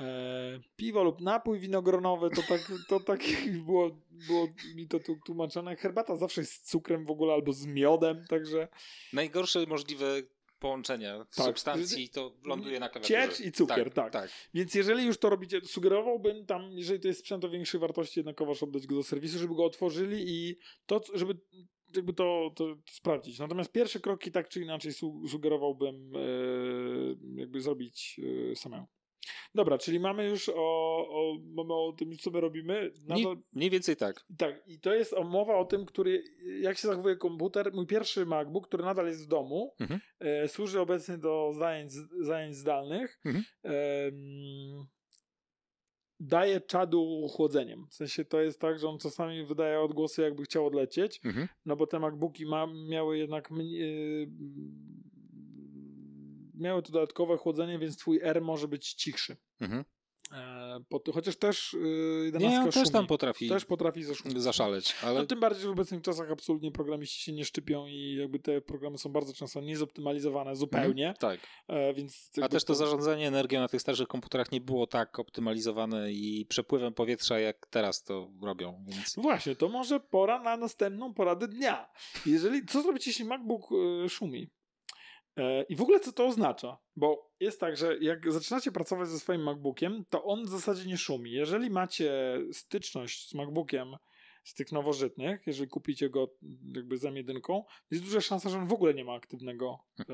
e, piwo lub napój winogronowy, to tak, to tak było, było mi to tu tłumaczone. Herbata zawsze jest z cukrem w ogóle albo z miodem, także Najgorsze możliwe połączenia Tak. substancji to ląduje na klawiaturze. Ciecz i cukier, tak. tak. Więc jeżeli już to robicie, sugerowałbym tam, jeżeli to jest sprzęt o większej wartości, jednakowoż oddać go do serwisu, żeby go otworzyli i to, żeby jakby to, to sprawdzić. Natomiast pierwsze kroki tak czy inaczej su sugerowałbym e, jakby zrobić e, samemu. Dobra, czyli mamy już o, o, mamy o tym, co my robimy. Mniej, Nadal, mniej więcej tak. tak, i to jest mowa o tym, który, jak się zachowuje komputer. Mój pierwszy MacBook, który nadal jest w domu, Mhm. e, służy obecnie do zajęć, zajęć zdalnych. Mhm. Em, daje czadu chłodzeniem. W sensie to jest tak, że on czasami wydaje odgłosy, jakby chciał odlecieć, Mhm. no bo te MacBooki ma, miały jednak mniej, miały to dodatkowe chłodzenie, więc twój R może być cichszy. Mhm. E, chociaż też yy, 11 Nie, on też tam potrafi też potrafi zaszaleć, ale No tym bardziej, że w obecnych czasach absolutnie programiści się nie szczypią i jakby te programy są bardzo często niezoptymalizowane zupełnie, tak. e, więc... A też to zarządzanie energią na tych starszych komputerach nie było tak optymalizowane i przepływem powietrza, jak teraz to robią, więc Właśnie, to może pora na następną poradę dnia. Jeżeli, co zrobić, jeśli MacBook e, szumi? E, I w ogóle co to oznacza? Bo jest tak, że jak zaczynacie pracować ze swoim MacBookiem, to on w zasadzie nie szumi. Jeżeli macie styczność z MacBookiem z tych nowożytnych, jeżeli kupicie go jakby za jedynką, jest duża szansa, że on w ogóle nie ma aktywnego e,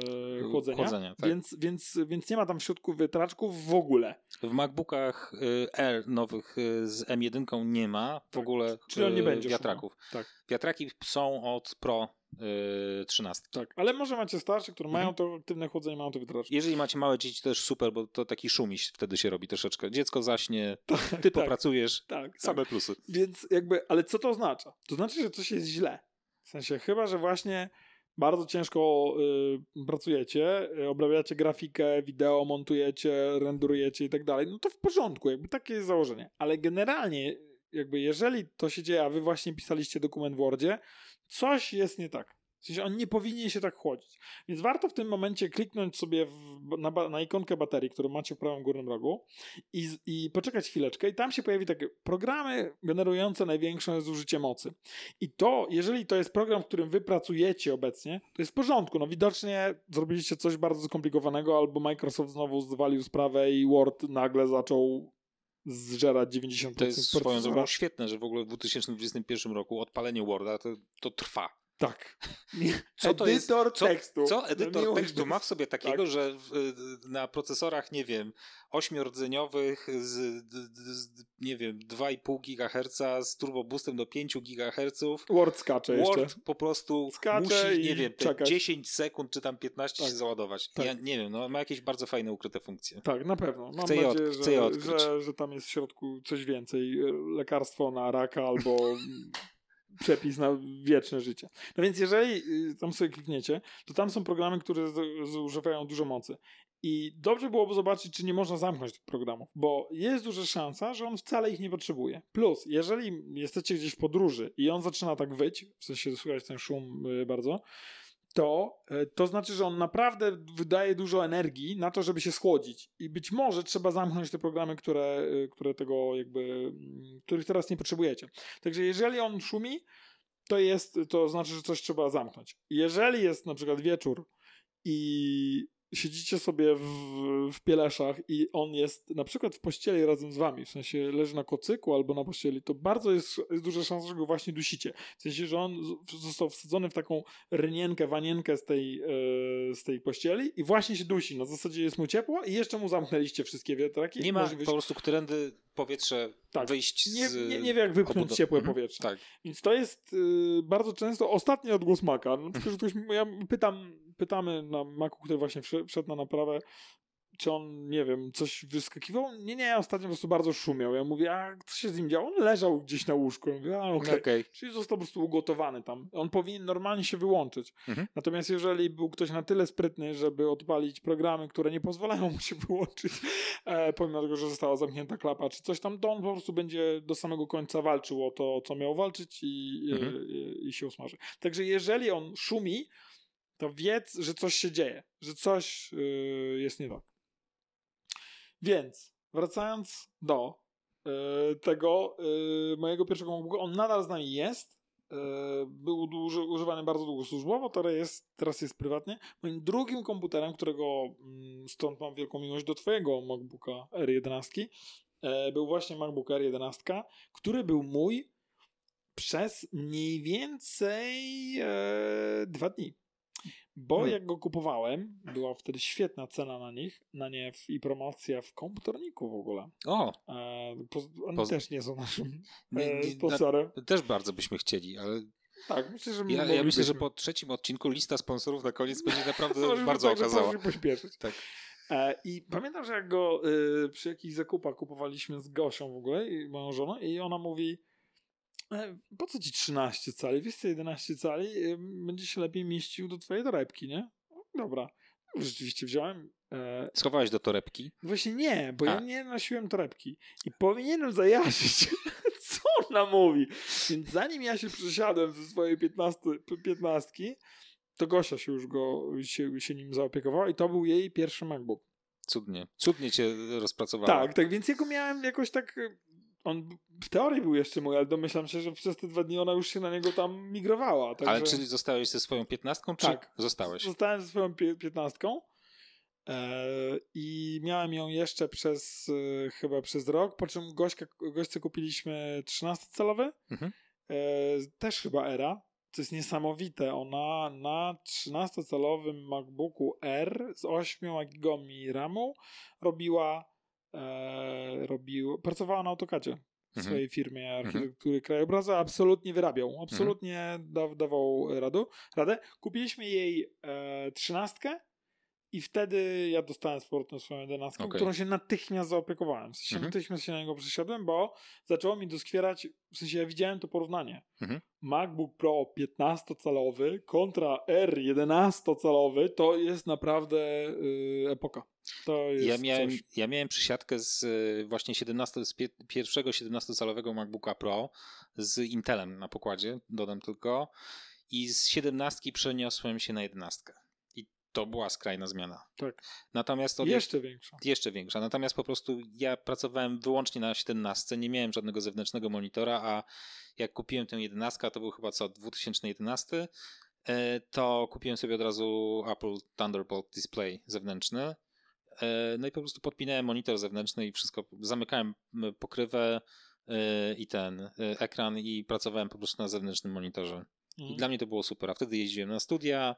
chłodzenia, Chłodzenia, tak. więc, więc, więc nie ma tam w środku wytraczków w ogóle. W MacBookach y, R nowych y, z M1 nie ma w Tak. ogóle Czyli on nie y, będzie wiatraków. Tak. Wiatraki są od Pro y, 13. Tak, ale może macie starsze, które Mhm. mają to aktywne chłodzenie, mają to wytraczki. Jeżeli macie małe dzieci, to też super, bo to taki szumiś wtedy się robi troszeczkę. Dziecko zaśnie, ty tak, popracujesz, tak, tak. same plusy. Więc jakby, ale co to oznacza? To znaczy, że coś jest źle. W sensie, chyba, że właśnie bardzo ciężko y, pracujecie, y, obrabiacie grafikę, wideo montujecie, renderujecie i tak dalej, no to w porządku, jakby takie jest założenie. Ale generalnie, jakby jeżeli to się dzieje, a wy właśnie pisaliście dokument w Wordzie, coś jest nie tak. W sensie on nie powinien się tak chłodzić. Więc warto w tym momencie kliknąć sobie w, na, na ikonkę baterii, którą macie w prawym górnym rogu i, i poczekać chwileczkę i tam się pojawi takie programy generujące największe zużycie mocy. I to, jeżeli to jest program, w którym wy pracujecie obecnie, to jest w porządku. No widocznie zrobiliście coś bardzo skomplikowanego albo Microsoft znowu zwalił sprawę i Word nagle zaczął zżerać 90% To jest swoją drogą świetne, że w ogóle w 2021 roku odpalenie Worda to, to trwa. Tak. Co to jest- Edytor co- tekstu. Co No edytor miłość tekstu ma w sobie takiego, Tak. że y, na procesorach, nie wiem, ośmiordzeniowych z, z nie wiem, 2,5 GHz z turboboostem do 5 GHz. Word skacze jeszcze. Word po prostu Skacze musi, nie wiem, te czekać. 10 sekund czy tam 15 Tak. się załadować. Tak. Ja nie wiem, no ma jakieś bardzo fajne ukryte funkcje. Tak, na pewno. Mam Chcę je nadzieję, je że, odkryć. że, że tam jest w środku coś więcej. Lekarstwo na raka albo przepis na wieczne życie. No więc jeżeli y, tam sobie klikniecie, to tam są programy, które zużywają dużo mocy. I dobrze byłoby zobaczyć, czy nie można zamknąć tych programów, bo jest duża szansa, że on wcale ich nie potrzebuje. Plus, jeżeli jesteście gdzieś w podróży i on zaczyna tak wyć, w sensie słychać ten szum y, bardzo, to, e, to znaczy, że on naprawdę wydaje dużo energii na to, żeby się schłodzić. I być może trzeba zamknąć te programy, które, e, które tego jakby, mm, których teraz nie potrzebujecie. Także jeżeli on szumi, to jest, to znaczy, że coś trzeba zamknąć. Jeżeli jest na przykład wieczór i siedzicie sobie w, w pieleszach i on jest na przykład w pościeli razem z wami, w sensie leży na kocyku albo na pościeli, to bardzo jest, jest duża szansa, że go właśnie dusicie. W sensie, że on został wsadzony w taką rynienkę, wanienkę z tej, e, z tej pościeli i właśnie się dusi. Na zasadzie jest mu ciepło i jeszcze mu zamknęliście wszystkie wiatraki. Nie ma Możliwość- po prostu którędy powietrze Tak. wyjść nie, z... nie, nie wie jak wypchnąć ciepłe Mhm, powietrze. Tak. Więc to jest y, bardzo często ostatni odgłos Maka. No, ktoś, ja pytam, pytamy na Macu, który właśnie wszedł na naprawę, czy on, nie wiem, coś wyskakiwał? Nie, nie, ostatnio po prostu bardzo szumiał. Ja mówię, a co się z nim działo? On leżał gdzieś na łóżku. Ja mówię, a okej. Okej. Czyli został po prostu ugotowany tam. On powinien normalnie się wyłączyć. Mhm. Natomiast jeżeli był ktoś na tyle sprytny, żeby odpalić programy, które nie pozwalają mu się wyłączyć, e, pomimo tego, że została zamknięta klapa czy coś tam, to on po prostu będzie do samego końca walczył o to, co miał walczyć i, Mhm. e, i, i się usmaży. Także jeżeli on szumi, to wiedz, że coś się dzieje, że coś e, jest nie tak. Więc wracając do e, tego e, mojego pierwszego MacBooka, on nadal z nami jest. E, był duży, używany bardzo długo służbowo, teraz jest, teraz jest prywatnie. Moim drugim komputerem, którego mm, stąd mam wielką miłość do twojego MacBooka R11, e, był właśnie MacBook R11, który był mój przez mniej więcej dwa dni. Bo Hmm. jak go kupowałem, była wtedy świetna cena na nich, na nie w, i promocja w komputerniku w ogóle. O, E, poz, oni Poz- też nie są naszym e, nie, na, sponsorem. też bardzo byśmy chcieli, ale Tak, myślę, że ja, ja myślę, że po trzecim odcinku lista sponsorów na koniec będzie naprawdę bardzo tak, okazała. się pośpieszyć. Tak. E, I pamiętam, że jak go y, przy jakichś zakupach kupowaliśmy z Gosią w ogóle, i moją żoną, i ona mówi, po co ci 13 cali? Wiesz co, 11 cali y, będzie się lepiej mieścił do twojej torebki, nie? No, Dobra. Rzeczywiście wziąłem. E, Schowałeś do torebki. właśnie nie, bo ja A. nie nosiłem torebki. I powinienem zajarzyć, co ona mówi. Więc zanim ja się przesiadłem ze swojej 15, 15 to Gosia się już go, się, się nim zaopiekowała i to był jej pierwszy MacBook. Cudnie. Cudnie cię rozpracowała. Tak, tak, więc jego miałem jakoś tak. On w teorii był jeszcze mój, ale domyślam się, że przez te dwa dni ona już się na niego tam migrowała. Także Ale czy zostałeś ze swoją piętnastką, czy Tak. zostałeś? Zostałem ze swoją piętnastką e, i miałem ją jeszcze przez e, chyba przez rok, po czym gośka, gośce kupiliśmy 13-calowy Mhm. e, też chyba era, to jest niesamowite. Ona na 13-calowym MacBooku R z 8 GB RAMu robiła, e, robił, pracowała na AutoCADzie w Mhm. swojej firmie architektury krajobrazu, absolutnie wyrabiał, absolutnie da, dawał radu, radę. Kupiliśmy jej e, 13 i wtedy ja dostałem z powrotem swoją 11, Okej. którą się natychmiast zaopiekowałem. W sensie Mhm. natychmiast się na niego przesiadłem, bo zaczęło mi doskwierać, w sensie ja widziałem to porównanie. Mhm. MacBook Pro 15-calowy kontra R 11-calowy to jest naprawdę y, epoka. Ja miałem, coś. ja miałem przysiadkę z właśnie 17, z pie, pierwszego 17-calowego MacBooka Pro z Intelem na pokładzie, dodam tylko, i z 17 przeniosłem się na 11. I to była skrajna zmiana. Tak. Natomiast od Jeszcze większa. jeszcze większa. Natomiast po prostu ja pracowałem wyłącznie na 17, nie miałem żadnego zewnętrznego monitora, a jak kupiłem tę 11, to był chyba co 2011, e, to kupiłem sobie od razu Apple Thunderbolt Display zewnętrzny. E, No i po prostu podpinałem monitor zewnętrzny i wszystko, zamykałem pokrywę e, i ten e, ekran i pracowałem po prostu na zewnętrznym monitorze. I Mhm. dla mnie to było super. A wtedy jeździłem na studia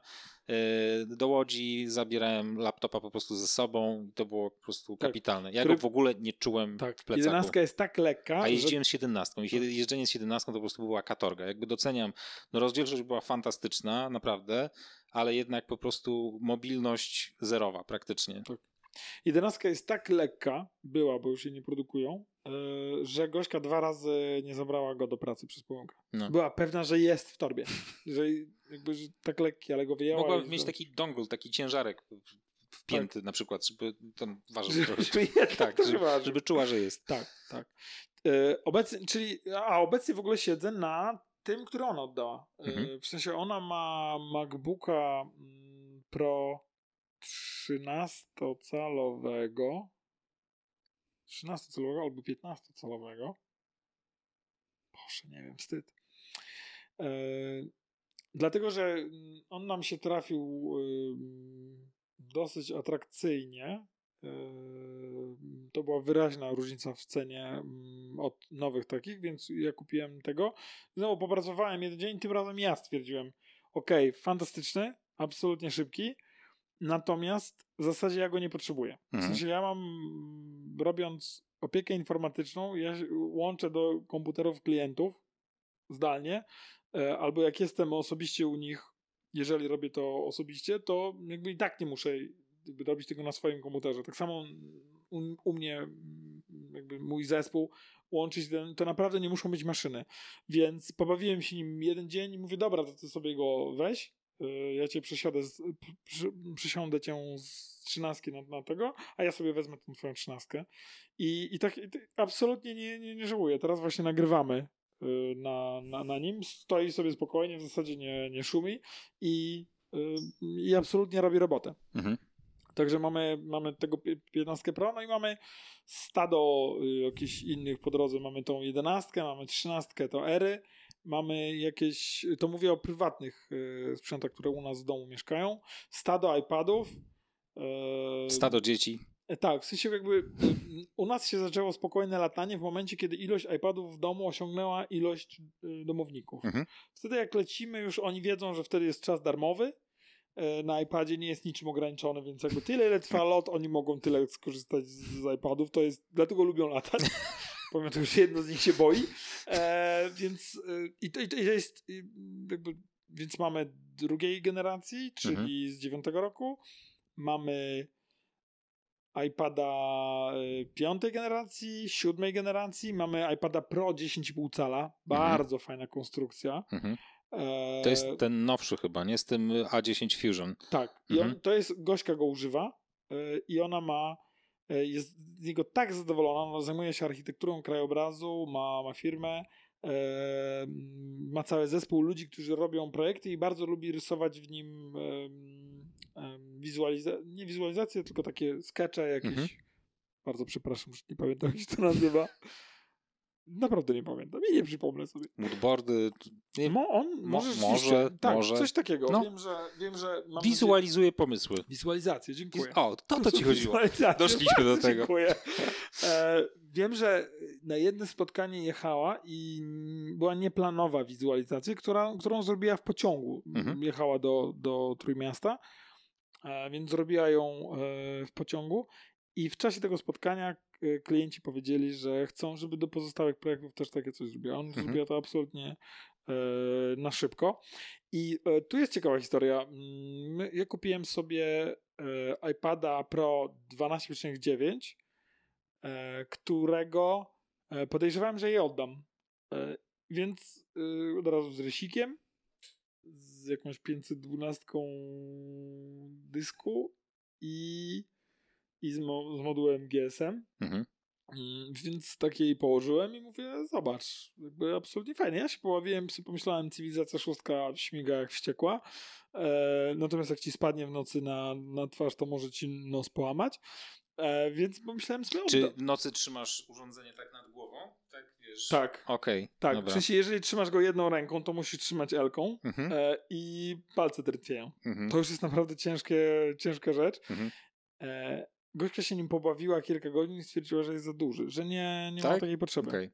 do Łodzi, zabierałem laptopa po prostu ze sobą i to było po prostu Tak. kapitalne. Ja Który- go w ogóle nie czułem Tak, w plecaku. 11 jest tak lekka, A że jeździłem z 17. I kiedy- jeżdżenie z 17 to po prostu była katorga. Jakby doceniam, no rozdzielczość była fantastyczna, naprawdę, ale jednak po prostu mobilność zerowa praktycznie. 11 jest tak lekka, była, bo już jej nie produkują, e, że Gośka dwa razy nie zabrała go do pracy przez pomyłkę. No. Była pewna, że jest w torbie. Że jakby że tak lekki, ale go wyjęła. Mogła i mieć taki dongle, taki ciężarek wpięty na przykład, żeby tam ważył że- trochę. Tak, żeby, waży. żeby czuła, że jest. Tak, tak. E, obecnie, czyli, a obecnie w ogóle siedzę na tym, który ona oddała. E, Mhm. w sensie ona ma MacBooka mm, Pro 13-calowego 13-calowego albo 15-calowego. Boże, nie wiem, wstyd. E, dlatego, że on nam się trafił ym, dosyć atrakcyjnie. Ym, To była wyraźna różnica w cenie od nowych takich, więc ja kupiłem tego. Znowu popracowałem jeden dzień, tym razem ja stwierdziłem, ok, fantastyczny, absolutnie szybki, natomiast w zasadzie ja go nie potrzebuję. W Mhm. sensie ja mam, robiąc opiekę informatyczną, ja łączę do komputerów klientów zdalnie, e, albo jak jestem osobiście u nich, jeżeli robię to osobiście, to jakby i tak nie muszę robić tego na swoim komputerze. Tak samo u, u mnie jakby mój zespół łączyć, ten- to naprawdę nie muszą być maszyny. Więc pobawiłem się nim jeden dzień i mówię, dobra, to ty sobie go weź, ja cię przesiadę, z, przy, przysiądę cię z trzynastki na, na tego, a ja sobie wezmę tą twoją trzynastkę. I, i tak i, absolutnie nie, nie, nie żałuję. Teraz właśnie nagrywamy y, na, na, na nim, stoi sobie spokojnie, w zasadzie nie, nie szumi i, y, i absolutnie robi robotę. Mhm. Także mamy, mamy tego pi- 15 Pro, no i mamy stado y, jakichś innych po drodze. Mamy tą 11, mamy 13, to Ery, mamy jakieś, to mówię o prywatnych y, sprzętach, które u nas w domu mieszkają, stado iPadów. y, Stado dzieci. E, Tak, w sensie jakby u nas się zaczęło spokojne latanie w momencie, kiedy ilość iPadów w domu osiągnęła ilość domowników. Mhm. Wtedy jak lecimy, już oni wiedzą, że wtedy jest czas darmowy. E, Na iPadzie nie jest niczym ograniczony, więc jakby tyle, ile trwa lot, oni mogą tyle skorzystać z, z iPadów. To jest, dlatego lubią latać. Pomimo tego, że jedno z nich się boi. E, więc y, i to, i to jest jakby, więc mamy drugiej generacji, czyli Mhm. z dziewiątego roku. Mamy iPada y, piątej generacji, siódmej generacji. Mamy iPada Pro 10,5 cala. Bardzo fajna konstrukcja. Mhm. E, To jest ten nowszy chyba, nie? Z tym A10 Fusion. Tak. Mhm. on, to jest, Gośka go używa i ona ma, jest z niego tak zadowolona, ona zajmuje się architekturą krajobrazu, ma, ma firmę, e, ma cały zespół ludzi, którzy robią projekty i bardzo lubi rysować w nim wizualizacje, nie wizualizacje, tylko takie skecze jakieś. Mhm. Bardzo przepraszam, że nie pamiętam jak się to nazywa. Naprawdę nie pamiętam i nie przypomnę sobie. Moodboardy, Nie- Mo, on może, może, rzeczywiście- tak, może. coś takiego. No. Wiem, że, wiem, że mam Wizualizuje pomysły. nadzieję- Wizualizację, dziękuję. O, to to ci chodziło. Doszliśmy do tego. Dziękuję. E, wiem, że na jedno spotkanie jechała i była nieplanowa wizualizacja, która, którą zrobiła w pociągu. Mhm. Jechała do, do Trójmiasta, e, więc zrobiła ją e, w pociągu i w czasie tego spotkania e, klienci powiedzieli, że chcą, żeby do pozostałych projektów też takie coś zrobiła. On Mhm. zrobiła to absolutnie e, na szybko. I e, tu jest ciekawa historia. Mm, Ja kupiłem sobie iPada Pro 12,9, e, którego podejrzewałem, że je oddam. Więc od razu z rysikiem, z jakąś 512 dysku i, i z, mo, z modułem GSM. Mhm. Mm, Więc takie jej położyłem i mówię, zobacz, jakby absolutnie fajnie. Ja się poławiłem, pomyślałem, cywilizacja szóstka śmiga jak wściekła. E, natomiast jak ci spadnie w nocy na, na twarz, to może ci nos połamać. E, więc pomyślałem sobie, Czy w nocy trzymasz urządzenie tak nad głową? Tak, wiesz. tak, Okej, tak. W dobra. sensie, jeżeli trzymasz go jedną ręką, to musisz trzymać elką Mhm. e, i palce drętwieją. Mhm. To już jest naprawdę ciężkie, ciężka rzecz. Mhm. Gośka się nim pobawiła kilka godzin i stwierdziła, że jest za duży, że nie, nie ma Tak? takiej potrzeby. Okej.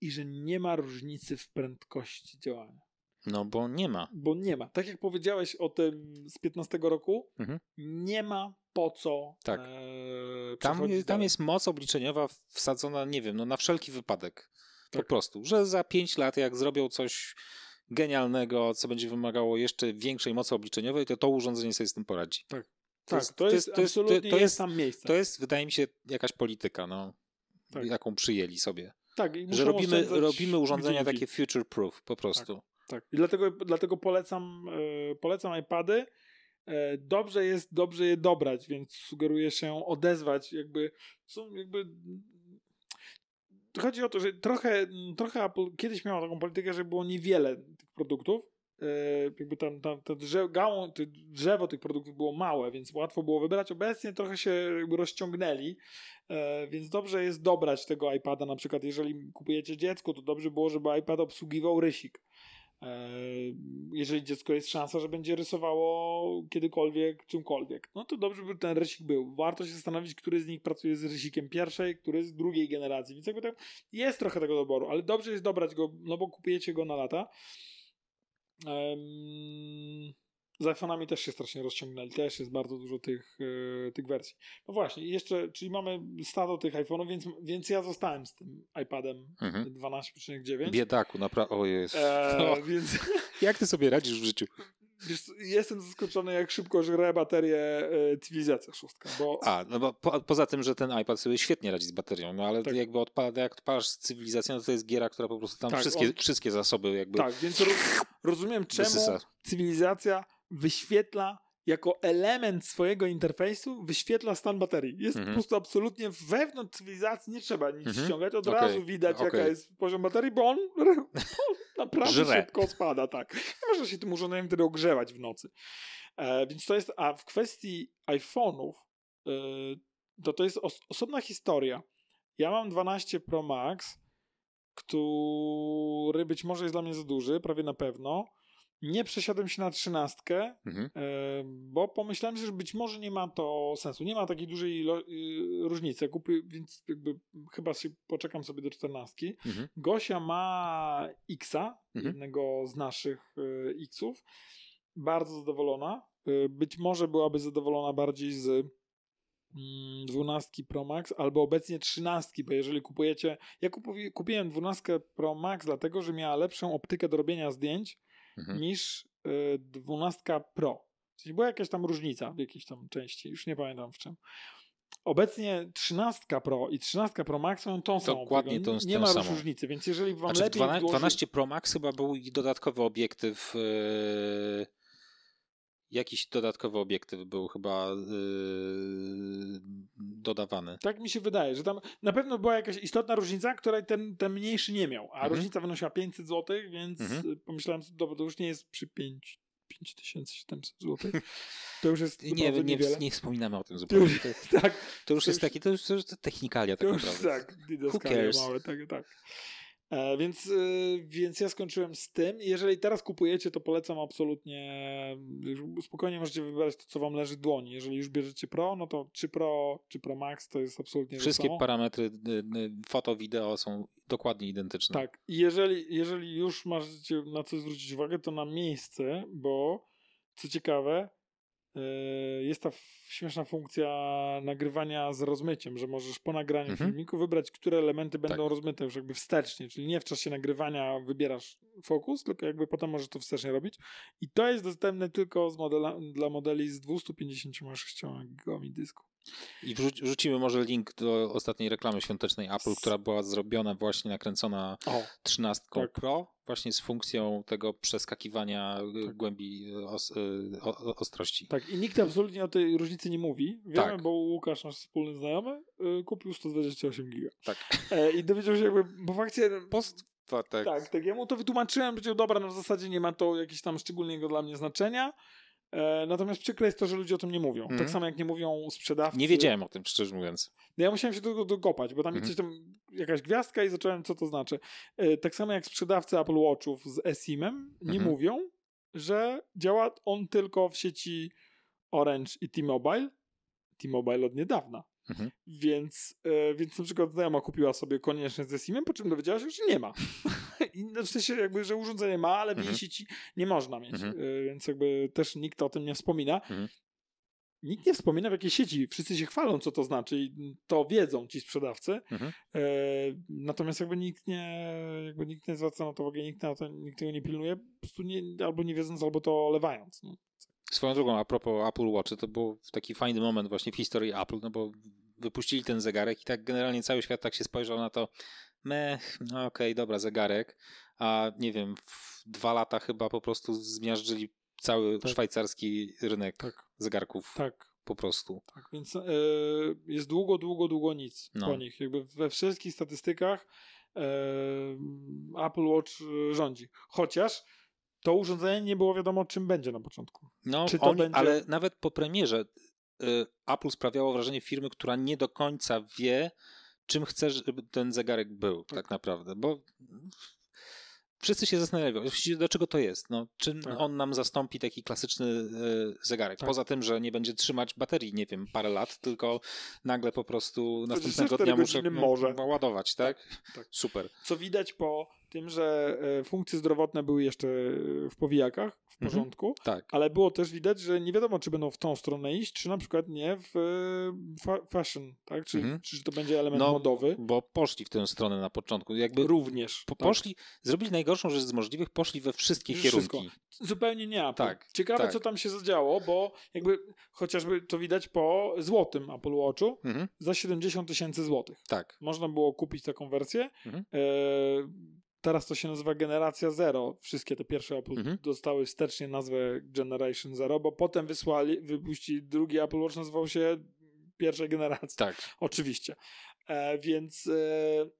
I że nie ma różnicy w prędkości działania. No bo nie ma. Bo nie ma. Tak jak powiedziałeś o tym z 15 roku, Mhm. nie ma po co. Tak. E, Tam, tam dalej. jest moc obliczeniowa wsadzona, nie wiem, no na wszelki wypadek. Po Tak. prostu. Że za 5 lat, jak zrobią coś genialnego, co będzie wymagało jeszcze większej mocy obliczeniowej, to to urządzenie sobie z tym poradzi. Tak. To tak, jest- to, jest, to jest- absolutnie to jest, tam miejsce. To jest, wydaje mi się, jakaś polityka, no, Tak. jaką przyjęli sobie. tak, Że robimy, robimy urządzenia takie future proof, po prostu. Tak. I dlatego, dlatego polecam, e, polecam iPady. E, dobrze jest dobrze je dobrać, więc sugeruję się odezwać. Jakby są jakby. Chodzi o to, że trochę, trochę Apple kiedyś miało taką politykę, że było niewiele tych produktów. E, jakby tam, tam to drzewo, gałą, drzewo tych produktów było małe, więc łatwo było wybrać. Obecnie trochę się jakby rozciągnęli, e, więc dobrze jest dobrać tego iPada. Na przykład, jeżeli kupujecie dziecko, to dobrze było, żeby iPad obsługiwał rysik. E, jeżeli dziecko jest szansa, że będzie rysowało kiedykolwiek, czymkolwiek, no to dobrze by ten rysik był. Warto się zastanowić, który z nich pracuje z rysikiem pierwszej, który z drugiej generacji. Więc jakby tak jest trochę tego doboru, ale dobrze jest dobrać go, no bo kupujecie go na lata. Z iPhone'ami też się strasznie rozciągnęli, też jest bardzo dużo tych, e, tych wersji. No właśnie, jeszcze, czyli mamy stado tych iPhone'ów, więc, więc ja zostałem z tym iPadem Mhm. 12,9. Biedaku, naprawdę. O Jezu. Eee, No, więc jak ty sobie radzisz w życiu? Wiesz, jestem zaskoczony, jak szybko żre baterię e, cywilizacja szóstka, bo A, no bo po, poza tym, że ten iPad sobie świetnie radzi z baterią, no ale Tak. jakby odpada, jak odpalasz z cywilizacją, no to jest giera, która po prostu tam Tak, wszystkie, on- wszystkie zasoby jakby tak, więc ro, rozumiem czemu wysysa. cywilizacja wyświetla jako element swojego interfejsu wyświetla stan baterii. Jest Mhm. po prostu absolutnie wewnątrz cywilizacji, nie trzeba nic Mhm. ściągać, od Okej, razu widać jaka okej. jest poziom baterii, bo on, on naprawdę Żre. szybko spada, tak. Nie można się tym urządzeniem wtedy ogrzewać w nocy. E, więc to jest, a w kwestii iPhone'ów, e, to to jest os- osobna historia. Ja mam 12 Pro Max, który być może jest dla mnie za duży, prawie na pewno. Nie przesiadłem się na trzynastkę, Mhm. e, bo pomyślałem, że być może nie ma to sensu. Nie ma takiej dużej y, różnicy. Kupię, więc jakby chyba się poczekam sobie do czternastki. Mhm. Gosia ma Xa, Mhm. jednego z naszych y, Xów. Bardzo zadowolona. Być może byłaby zadowolona bardziej z mm, 12 Pro Max albo obecnie 13, bo jeżeli kupujecie. Ja kupuję, kupiłem 12 Pro Max, dlatego że miała lepszą optykę do robienia zdjęć Mhm. niż y, 12 Pro. Sensie była jakaś tam różnica w jakiejś tam części, już nie pamiętam w czym. Obecnie 13 Pro i 13 Pro Max mają tą samą Dokładnie tą- Nie tą ma samą. różnicy, więc jeżeli wam Znaczy lepiej 12, wdłoży- 12 Pro Max chyba był i dodatkowy obiektyw. Yy, jakiś dodatkowy obiektyw był chyba yy, dodawany. Tak mi się wydaje, że tam na pewno była jakaś istotna różnica, której ten, ten mniejszy nie miał, a Mhm. różnica wynosiła 500 zł, więc Mhm. pomyślałem, że dobra, to już nie jest przy 5, 5700 zł. To już jest Nie, nie, niewiele. nie wspominamy o tym To zupełnie. już, To, tak, to już to jest już- taki, to już, to już technikalia to tak już naprawdę. tak, małe, tak, tak. E, więc, y, więc ja skończyłem z tym. Jeżeli teraz kupujecie, to polecam absolutnie. y, Spokojnie możecie wybrać to, co wam leży w dłoni. Jeżeli już bierzecie Pro, no to czy Pro, czy Pro Max to jest absolutnie Wszystkie parametry y, y, foto, wideo są dokładnie identyczne. Tak. Jeżeli, jeżeli już macie na co zwrócić uwagę, to na miejsce, bo co ciekawe, e, jest ta śmieszna funkcja nagrywania z rozmyciem, że możesz po nagraniu Mhm. filmiku wybrać, które elementy będą Tak. rozmyte już jakby wstecznie, czyli nie w czasie nagrywania wybierasz fokus, tylko jakby potem możesz to wstecznie robić. I to jest dostępne tylko modela, dla modeli z 256 gigami dysku. I wrzuc- wrzucimy może link do ostatniej reklamy świątecznej Apple, która była zrobiona właśnie, nakręcona O, 13 Tak. Pro, właśnie z funkcją tego przeskakiwania y, głębi y, os, y, o, ostrości. Tak, i nikt absolutnie o tej różnicy nie mówi. Wiemy, Tak. bo Łukasz, nasz wspólny znajomy, kupił 128 giga. Tak. E, I dowiedział się jakby, bo faktycznie... Post, tak. Tak, tak, ja mu to wytłumaczyłem, powiedział, dobra, no w zasadzie nie ma to jakiegoś tam szczególnego dla mnie znaczenia. E, natomiast przykre jest to, że ludzie o tym nie mówią. Mhm. Tak samo jak nie mówią sprzedawcy. Nie wiedziałem o tym, szczerze mówiąc. No Ja musiałem się do tego dokopać, bo tam Mhm. gdzieś tam jakaś gwiazdka i zacząłem, co to znaczy. E, tak samo jak sprzedawcy Apple Watchów z eSIM-em nie Mhm. mówią, że działa on tylko w sieci Orange i T-Mobile. T-Mobile od niedawna. Mhm. Więc, e, więc na przykład znajoma kupiła sobie koniecznie z eSIM-em, po czym dowiedziała się, że nie ma. I no, w sensie jakby, że urządzenie ma, ale w jej Mhm. sieci nie można mieć. Mhm. E, Więc jakby też nikt o tym nie wspomina. Mhm. Nikt nie wspomina w jakiej sieci. Wszyscy się chwalą, co to znaczy i to wiedzą ci sprzedawcy. Mhm. E, natomiast jakby nikt nie, jakby nikt nie zwraca na to uwagi, nikt, na to, nikt tego nie pilnuje, po prostu nie, albo nie wiedząc, albo to olewając. No. Swoją drogą, a propos Apple Watch, to był taki fajny moment właśnie w historii Apple, no bo wypuścili ten zegarek i tak generalnie cały świat tak się spojrzał na to, meh, no okej, dobra, zegarek, a nie wiem, w dwa lata chyba po prostu zmiażdżyli cały Tak. szwajcarski rynek Tak, zegarków tak. po prostu. Tak, więc e, jest długo, długo, długo nic No. po nich. Jakby we wszystkich statystykach e, Apple Watch rządzi. Chociaż to urządzenie nie było wiadomo, czym będzie na początku. No, Czy to oni, będzie- ale nawet po premierze y, Apple sprawiało wrażenie firmy, która nie do końca wie, czym chce, żeby ten zegarek był tak, naprawdę, bo wszyscy się zastanawiają, do czego to jest, no, czym Tak. on nam zastąpi taki klasyczny y, zegarek, Tak. poza tym, że nie będzie trzymać baterii, nie wiem, parę lat, tylko nagle po prostu następnego 24 dnia muszę godziny no, może. ładować, tak? tak. Super. Co widać po tym, że e, funkcje zdrowotne były jeszcze e, w powijakach, w Mhm. porządku, Tak. ale było też widać, że nie wiadomo, czy będą w tą stronę iść, czy na przykład nie w e, fa- fashion, tak? Czy, Mhm. czy to będzie element No, modowy. Bo poszli w tę stronę na początku, jakby Również. po, tak? poszli, zrobili najgorszą rzecz z możliwych, poszli we wszystkie Wszystko. kierunki. Zupełnie nie Apple. Tak, Ciekawe, tak. co tam się zadziało, bo jakby chociażby to widać po złotym Apple Watchu Mhm, za 70 tysięcy złotych. tak. Można było kupić taką wersję. Mhm. E, teraz to się nazywa Generacja Zero. Wszystkie te pierwsze Apple Mhm. dostały wstecznie nazwę Generation Zero, bo potem wysłali, wypuścili drugi Apple Watch, nazywał się pierwszej generacji. Tak. Oczywiście. E, więc e,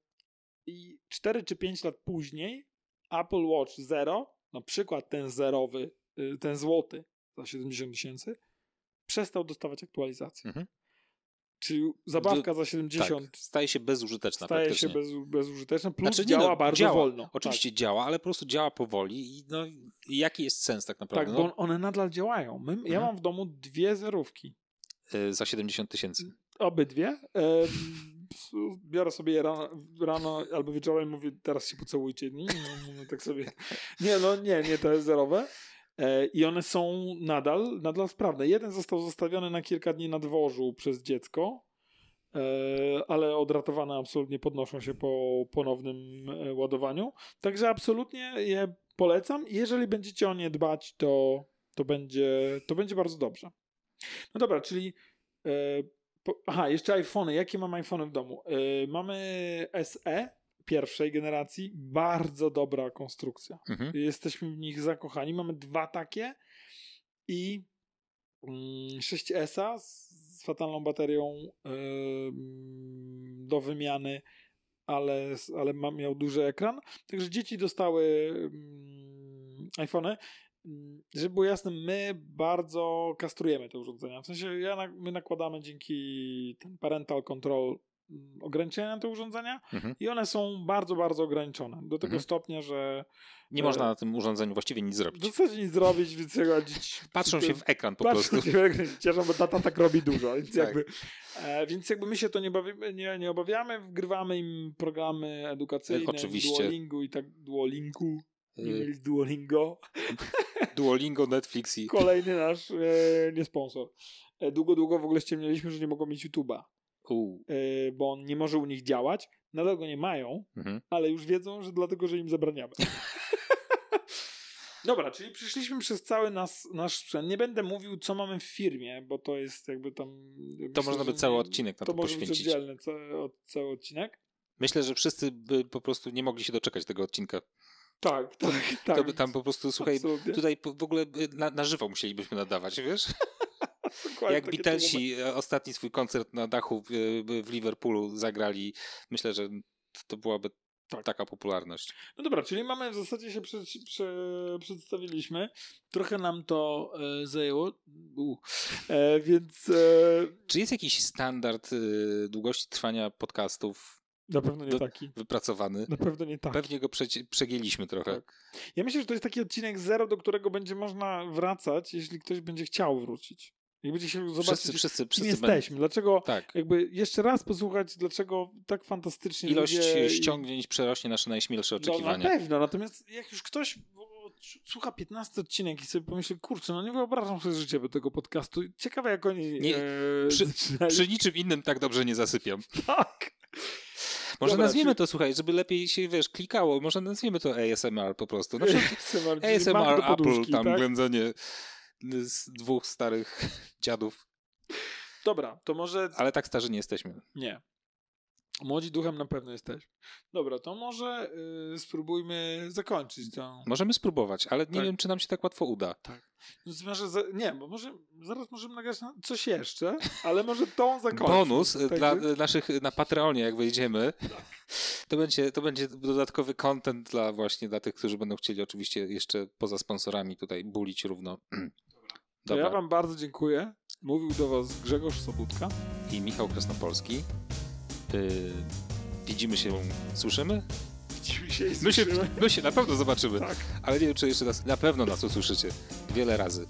i 4 czy 5 lat później Apple Watch Zero, na przykład ten zerowy, y, ten złoty za 70 tysięcy, przestał dostawać aktualizacji. Mhm. Czyli zabawka za 70 tak. Staje się bezużyteczna staje się bez, bezużyteczna, plus Znaczy, działa no, bardzo działa. wolno. Oczywiście działa, ale po prostu działa powoli i no, jaki jest sens tak Tak, naprawdę? tak bo one nadal działają. My, Ja Mhm. mam w domu dwie zerówki. no, y, za 70 tysięcy. Obydwie. E, biorę sobie je rano, rano albo wieczorem i mówię, teraz się pocałujcie. Nie, tak sobie. Nie, no nie, nie, to jest zerowe. E, I one są nadal, nadal sprawne. Jeden został zostawiony na kilka dni na dworzu przez dziecko, e, ale odratowane absolutnie podnoszą się po ponownym e, ładowaniu. Także absolutnie je polecam. Jeżeli będziecie o nie dbać, to, to, będzie, to będzie bardzo dobrze. No dobra, czyli aha, jeszcze iPhony. Jakie mam iPhony w domu? Mamy SE pierwszej generacji. Bardzo dobra konstrukcja. Mhm. Jesteśmy w nich zakochani. Mamy dwa takie i mm, 6S z, z fatalną baterią do wymiany, ale, ale miał duży ekran. Także dzieci dostały ym, iPhony. Ym, Żeby było jasne, my bardzo kastrujemy te urządzenia. W sensie ja, my nakładamy dzięki ten parental control mm, ograniczenia na te urządzenia Mhm. i one są bardzo, bardzo ograniczone. Do tego Mhm. stopnia, że Nie E, można na tym urządzeniu właściwie nic w zrobić. zasadzie nic zrobić, więc jak dziś, Patrzą się w ekran po Patrzą prostu. się w ekran, się cieszą, bo tata tak robi dużo, więc, Tak. jakby, e, więc jakby my się to nie, bawimy, nie, nie obawiamy, wgrywamy im programy edukacyjne E, oczywiście. Duolingu i tak Duolinku, nie Y, mieli Duolingo, Duolingo, Netflix i... kolejny nasz e, nie sponsor. E, długo, długo w ogóle ściemnialiśmy, że nie mogą mieć YouTube'a, E, bo on nie może u nich działać, nadal go nie mają, mhm. ale już wiedzą, że dlatego, że im zabraniamy. Dobra, czyli przyszliśmy przez cały nas, nasz sprzęt. Nie będę mówił, co mamy w firmie, bo to jest jakby tam... To myślę, można by cały nie- odcinek na to, To poświęcić. oddzielny cały, cały odcinek. Myślę, że wszyscy by po prostu nie mogli się doczekać tego odcinka. Tak, tak, tak. To by tam po prostu, słuchaj, Absolutnie. tutaj w ogóle by na, na żywo musielibyśmy nadawać, wiesz? Jak Beatlesi e, ostatni swój koncert na dachu w, w Liverpoolu zagrali, myślę, że to byłaby Tak. taka popularność. No dobra, czyli mamy w zasadzie się prze, prze, przedstawiliśmy. Trochę nam to e, zajęło. U, e, więc e, Czy jest jakiś standard y, długości trwania podcastów na pewno nie Do- taki. wypracowany? Na pewno nie taki. Pewnie go przegięliśmy trochę. Tak. Ja myślę, że to jest taki odcinek zero, do którego będzie można wracać, jeśli ktoś będzie chciał wrócić. Jak będzie się zobaczyć, Wszyscy, wszyscy, wszyscy jesteśmy, dlaczego Tak. jakby jeszcze raz posłuchać, dlaczego tak fantastycznie Ilość ludzie... i- ściągnięć przerośnie nasze najśmielsze No, na oczekiwania. pewno, natomiast jak już ktoś słucha 15 odcinek i sobie pomyśli, kurczę, no nie wyobrażam sobie życia bez tego podcastu. Ciekawe jak oni Nie, e, przy-. Przy niczym innym tak dobrze nie zasypiam. Tak. Może Dobra, nazwiemy czy- to, słuchaj, żeby lepiej się, wiesz, klikało. Może nazwiemy to ASMR po prostu. Na przykład ASMR, ASMR, do Apple, poduszki, tam tak? ględzenie z dwóch starych dziadów. Dobra, to może Ale tak starzy nie jesteśmy. Nie. Młodzi duchem na pewno jesteśmy. Dobra, to może y, spróbujmy zakończyć to. Możemy spróbować, ale nie Tak. wiem, czy nam się tak łatwo uda. No, to może za, nie, bo może zaraz możemy nagrać na coś jeszcze, ale może tą zakończyć. Bonus y, Także- dla y, naszych na Patreonie, jak wejdziemy. To będzie, to będzie dodatkowy content dla właśnie dla tych, którzy będą chcieli oczywiście jeszcze poza sponsorami tutaj bulić równo. To ja wam bardzo dziękuję. Mówił do was Grzegorz Sobutka. I Michał Krasnopolski. Y, widzimy się, słyszymy? Widzimy się i My się, słyszymy. my się na pewno zobaczymy. Tak. Ale nie wiem, czy jeszcze nas, na pewno nas usłyszycie. Wiele razy.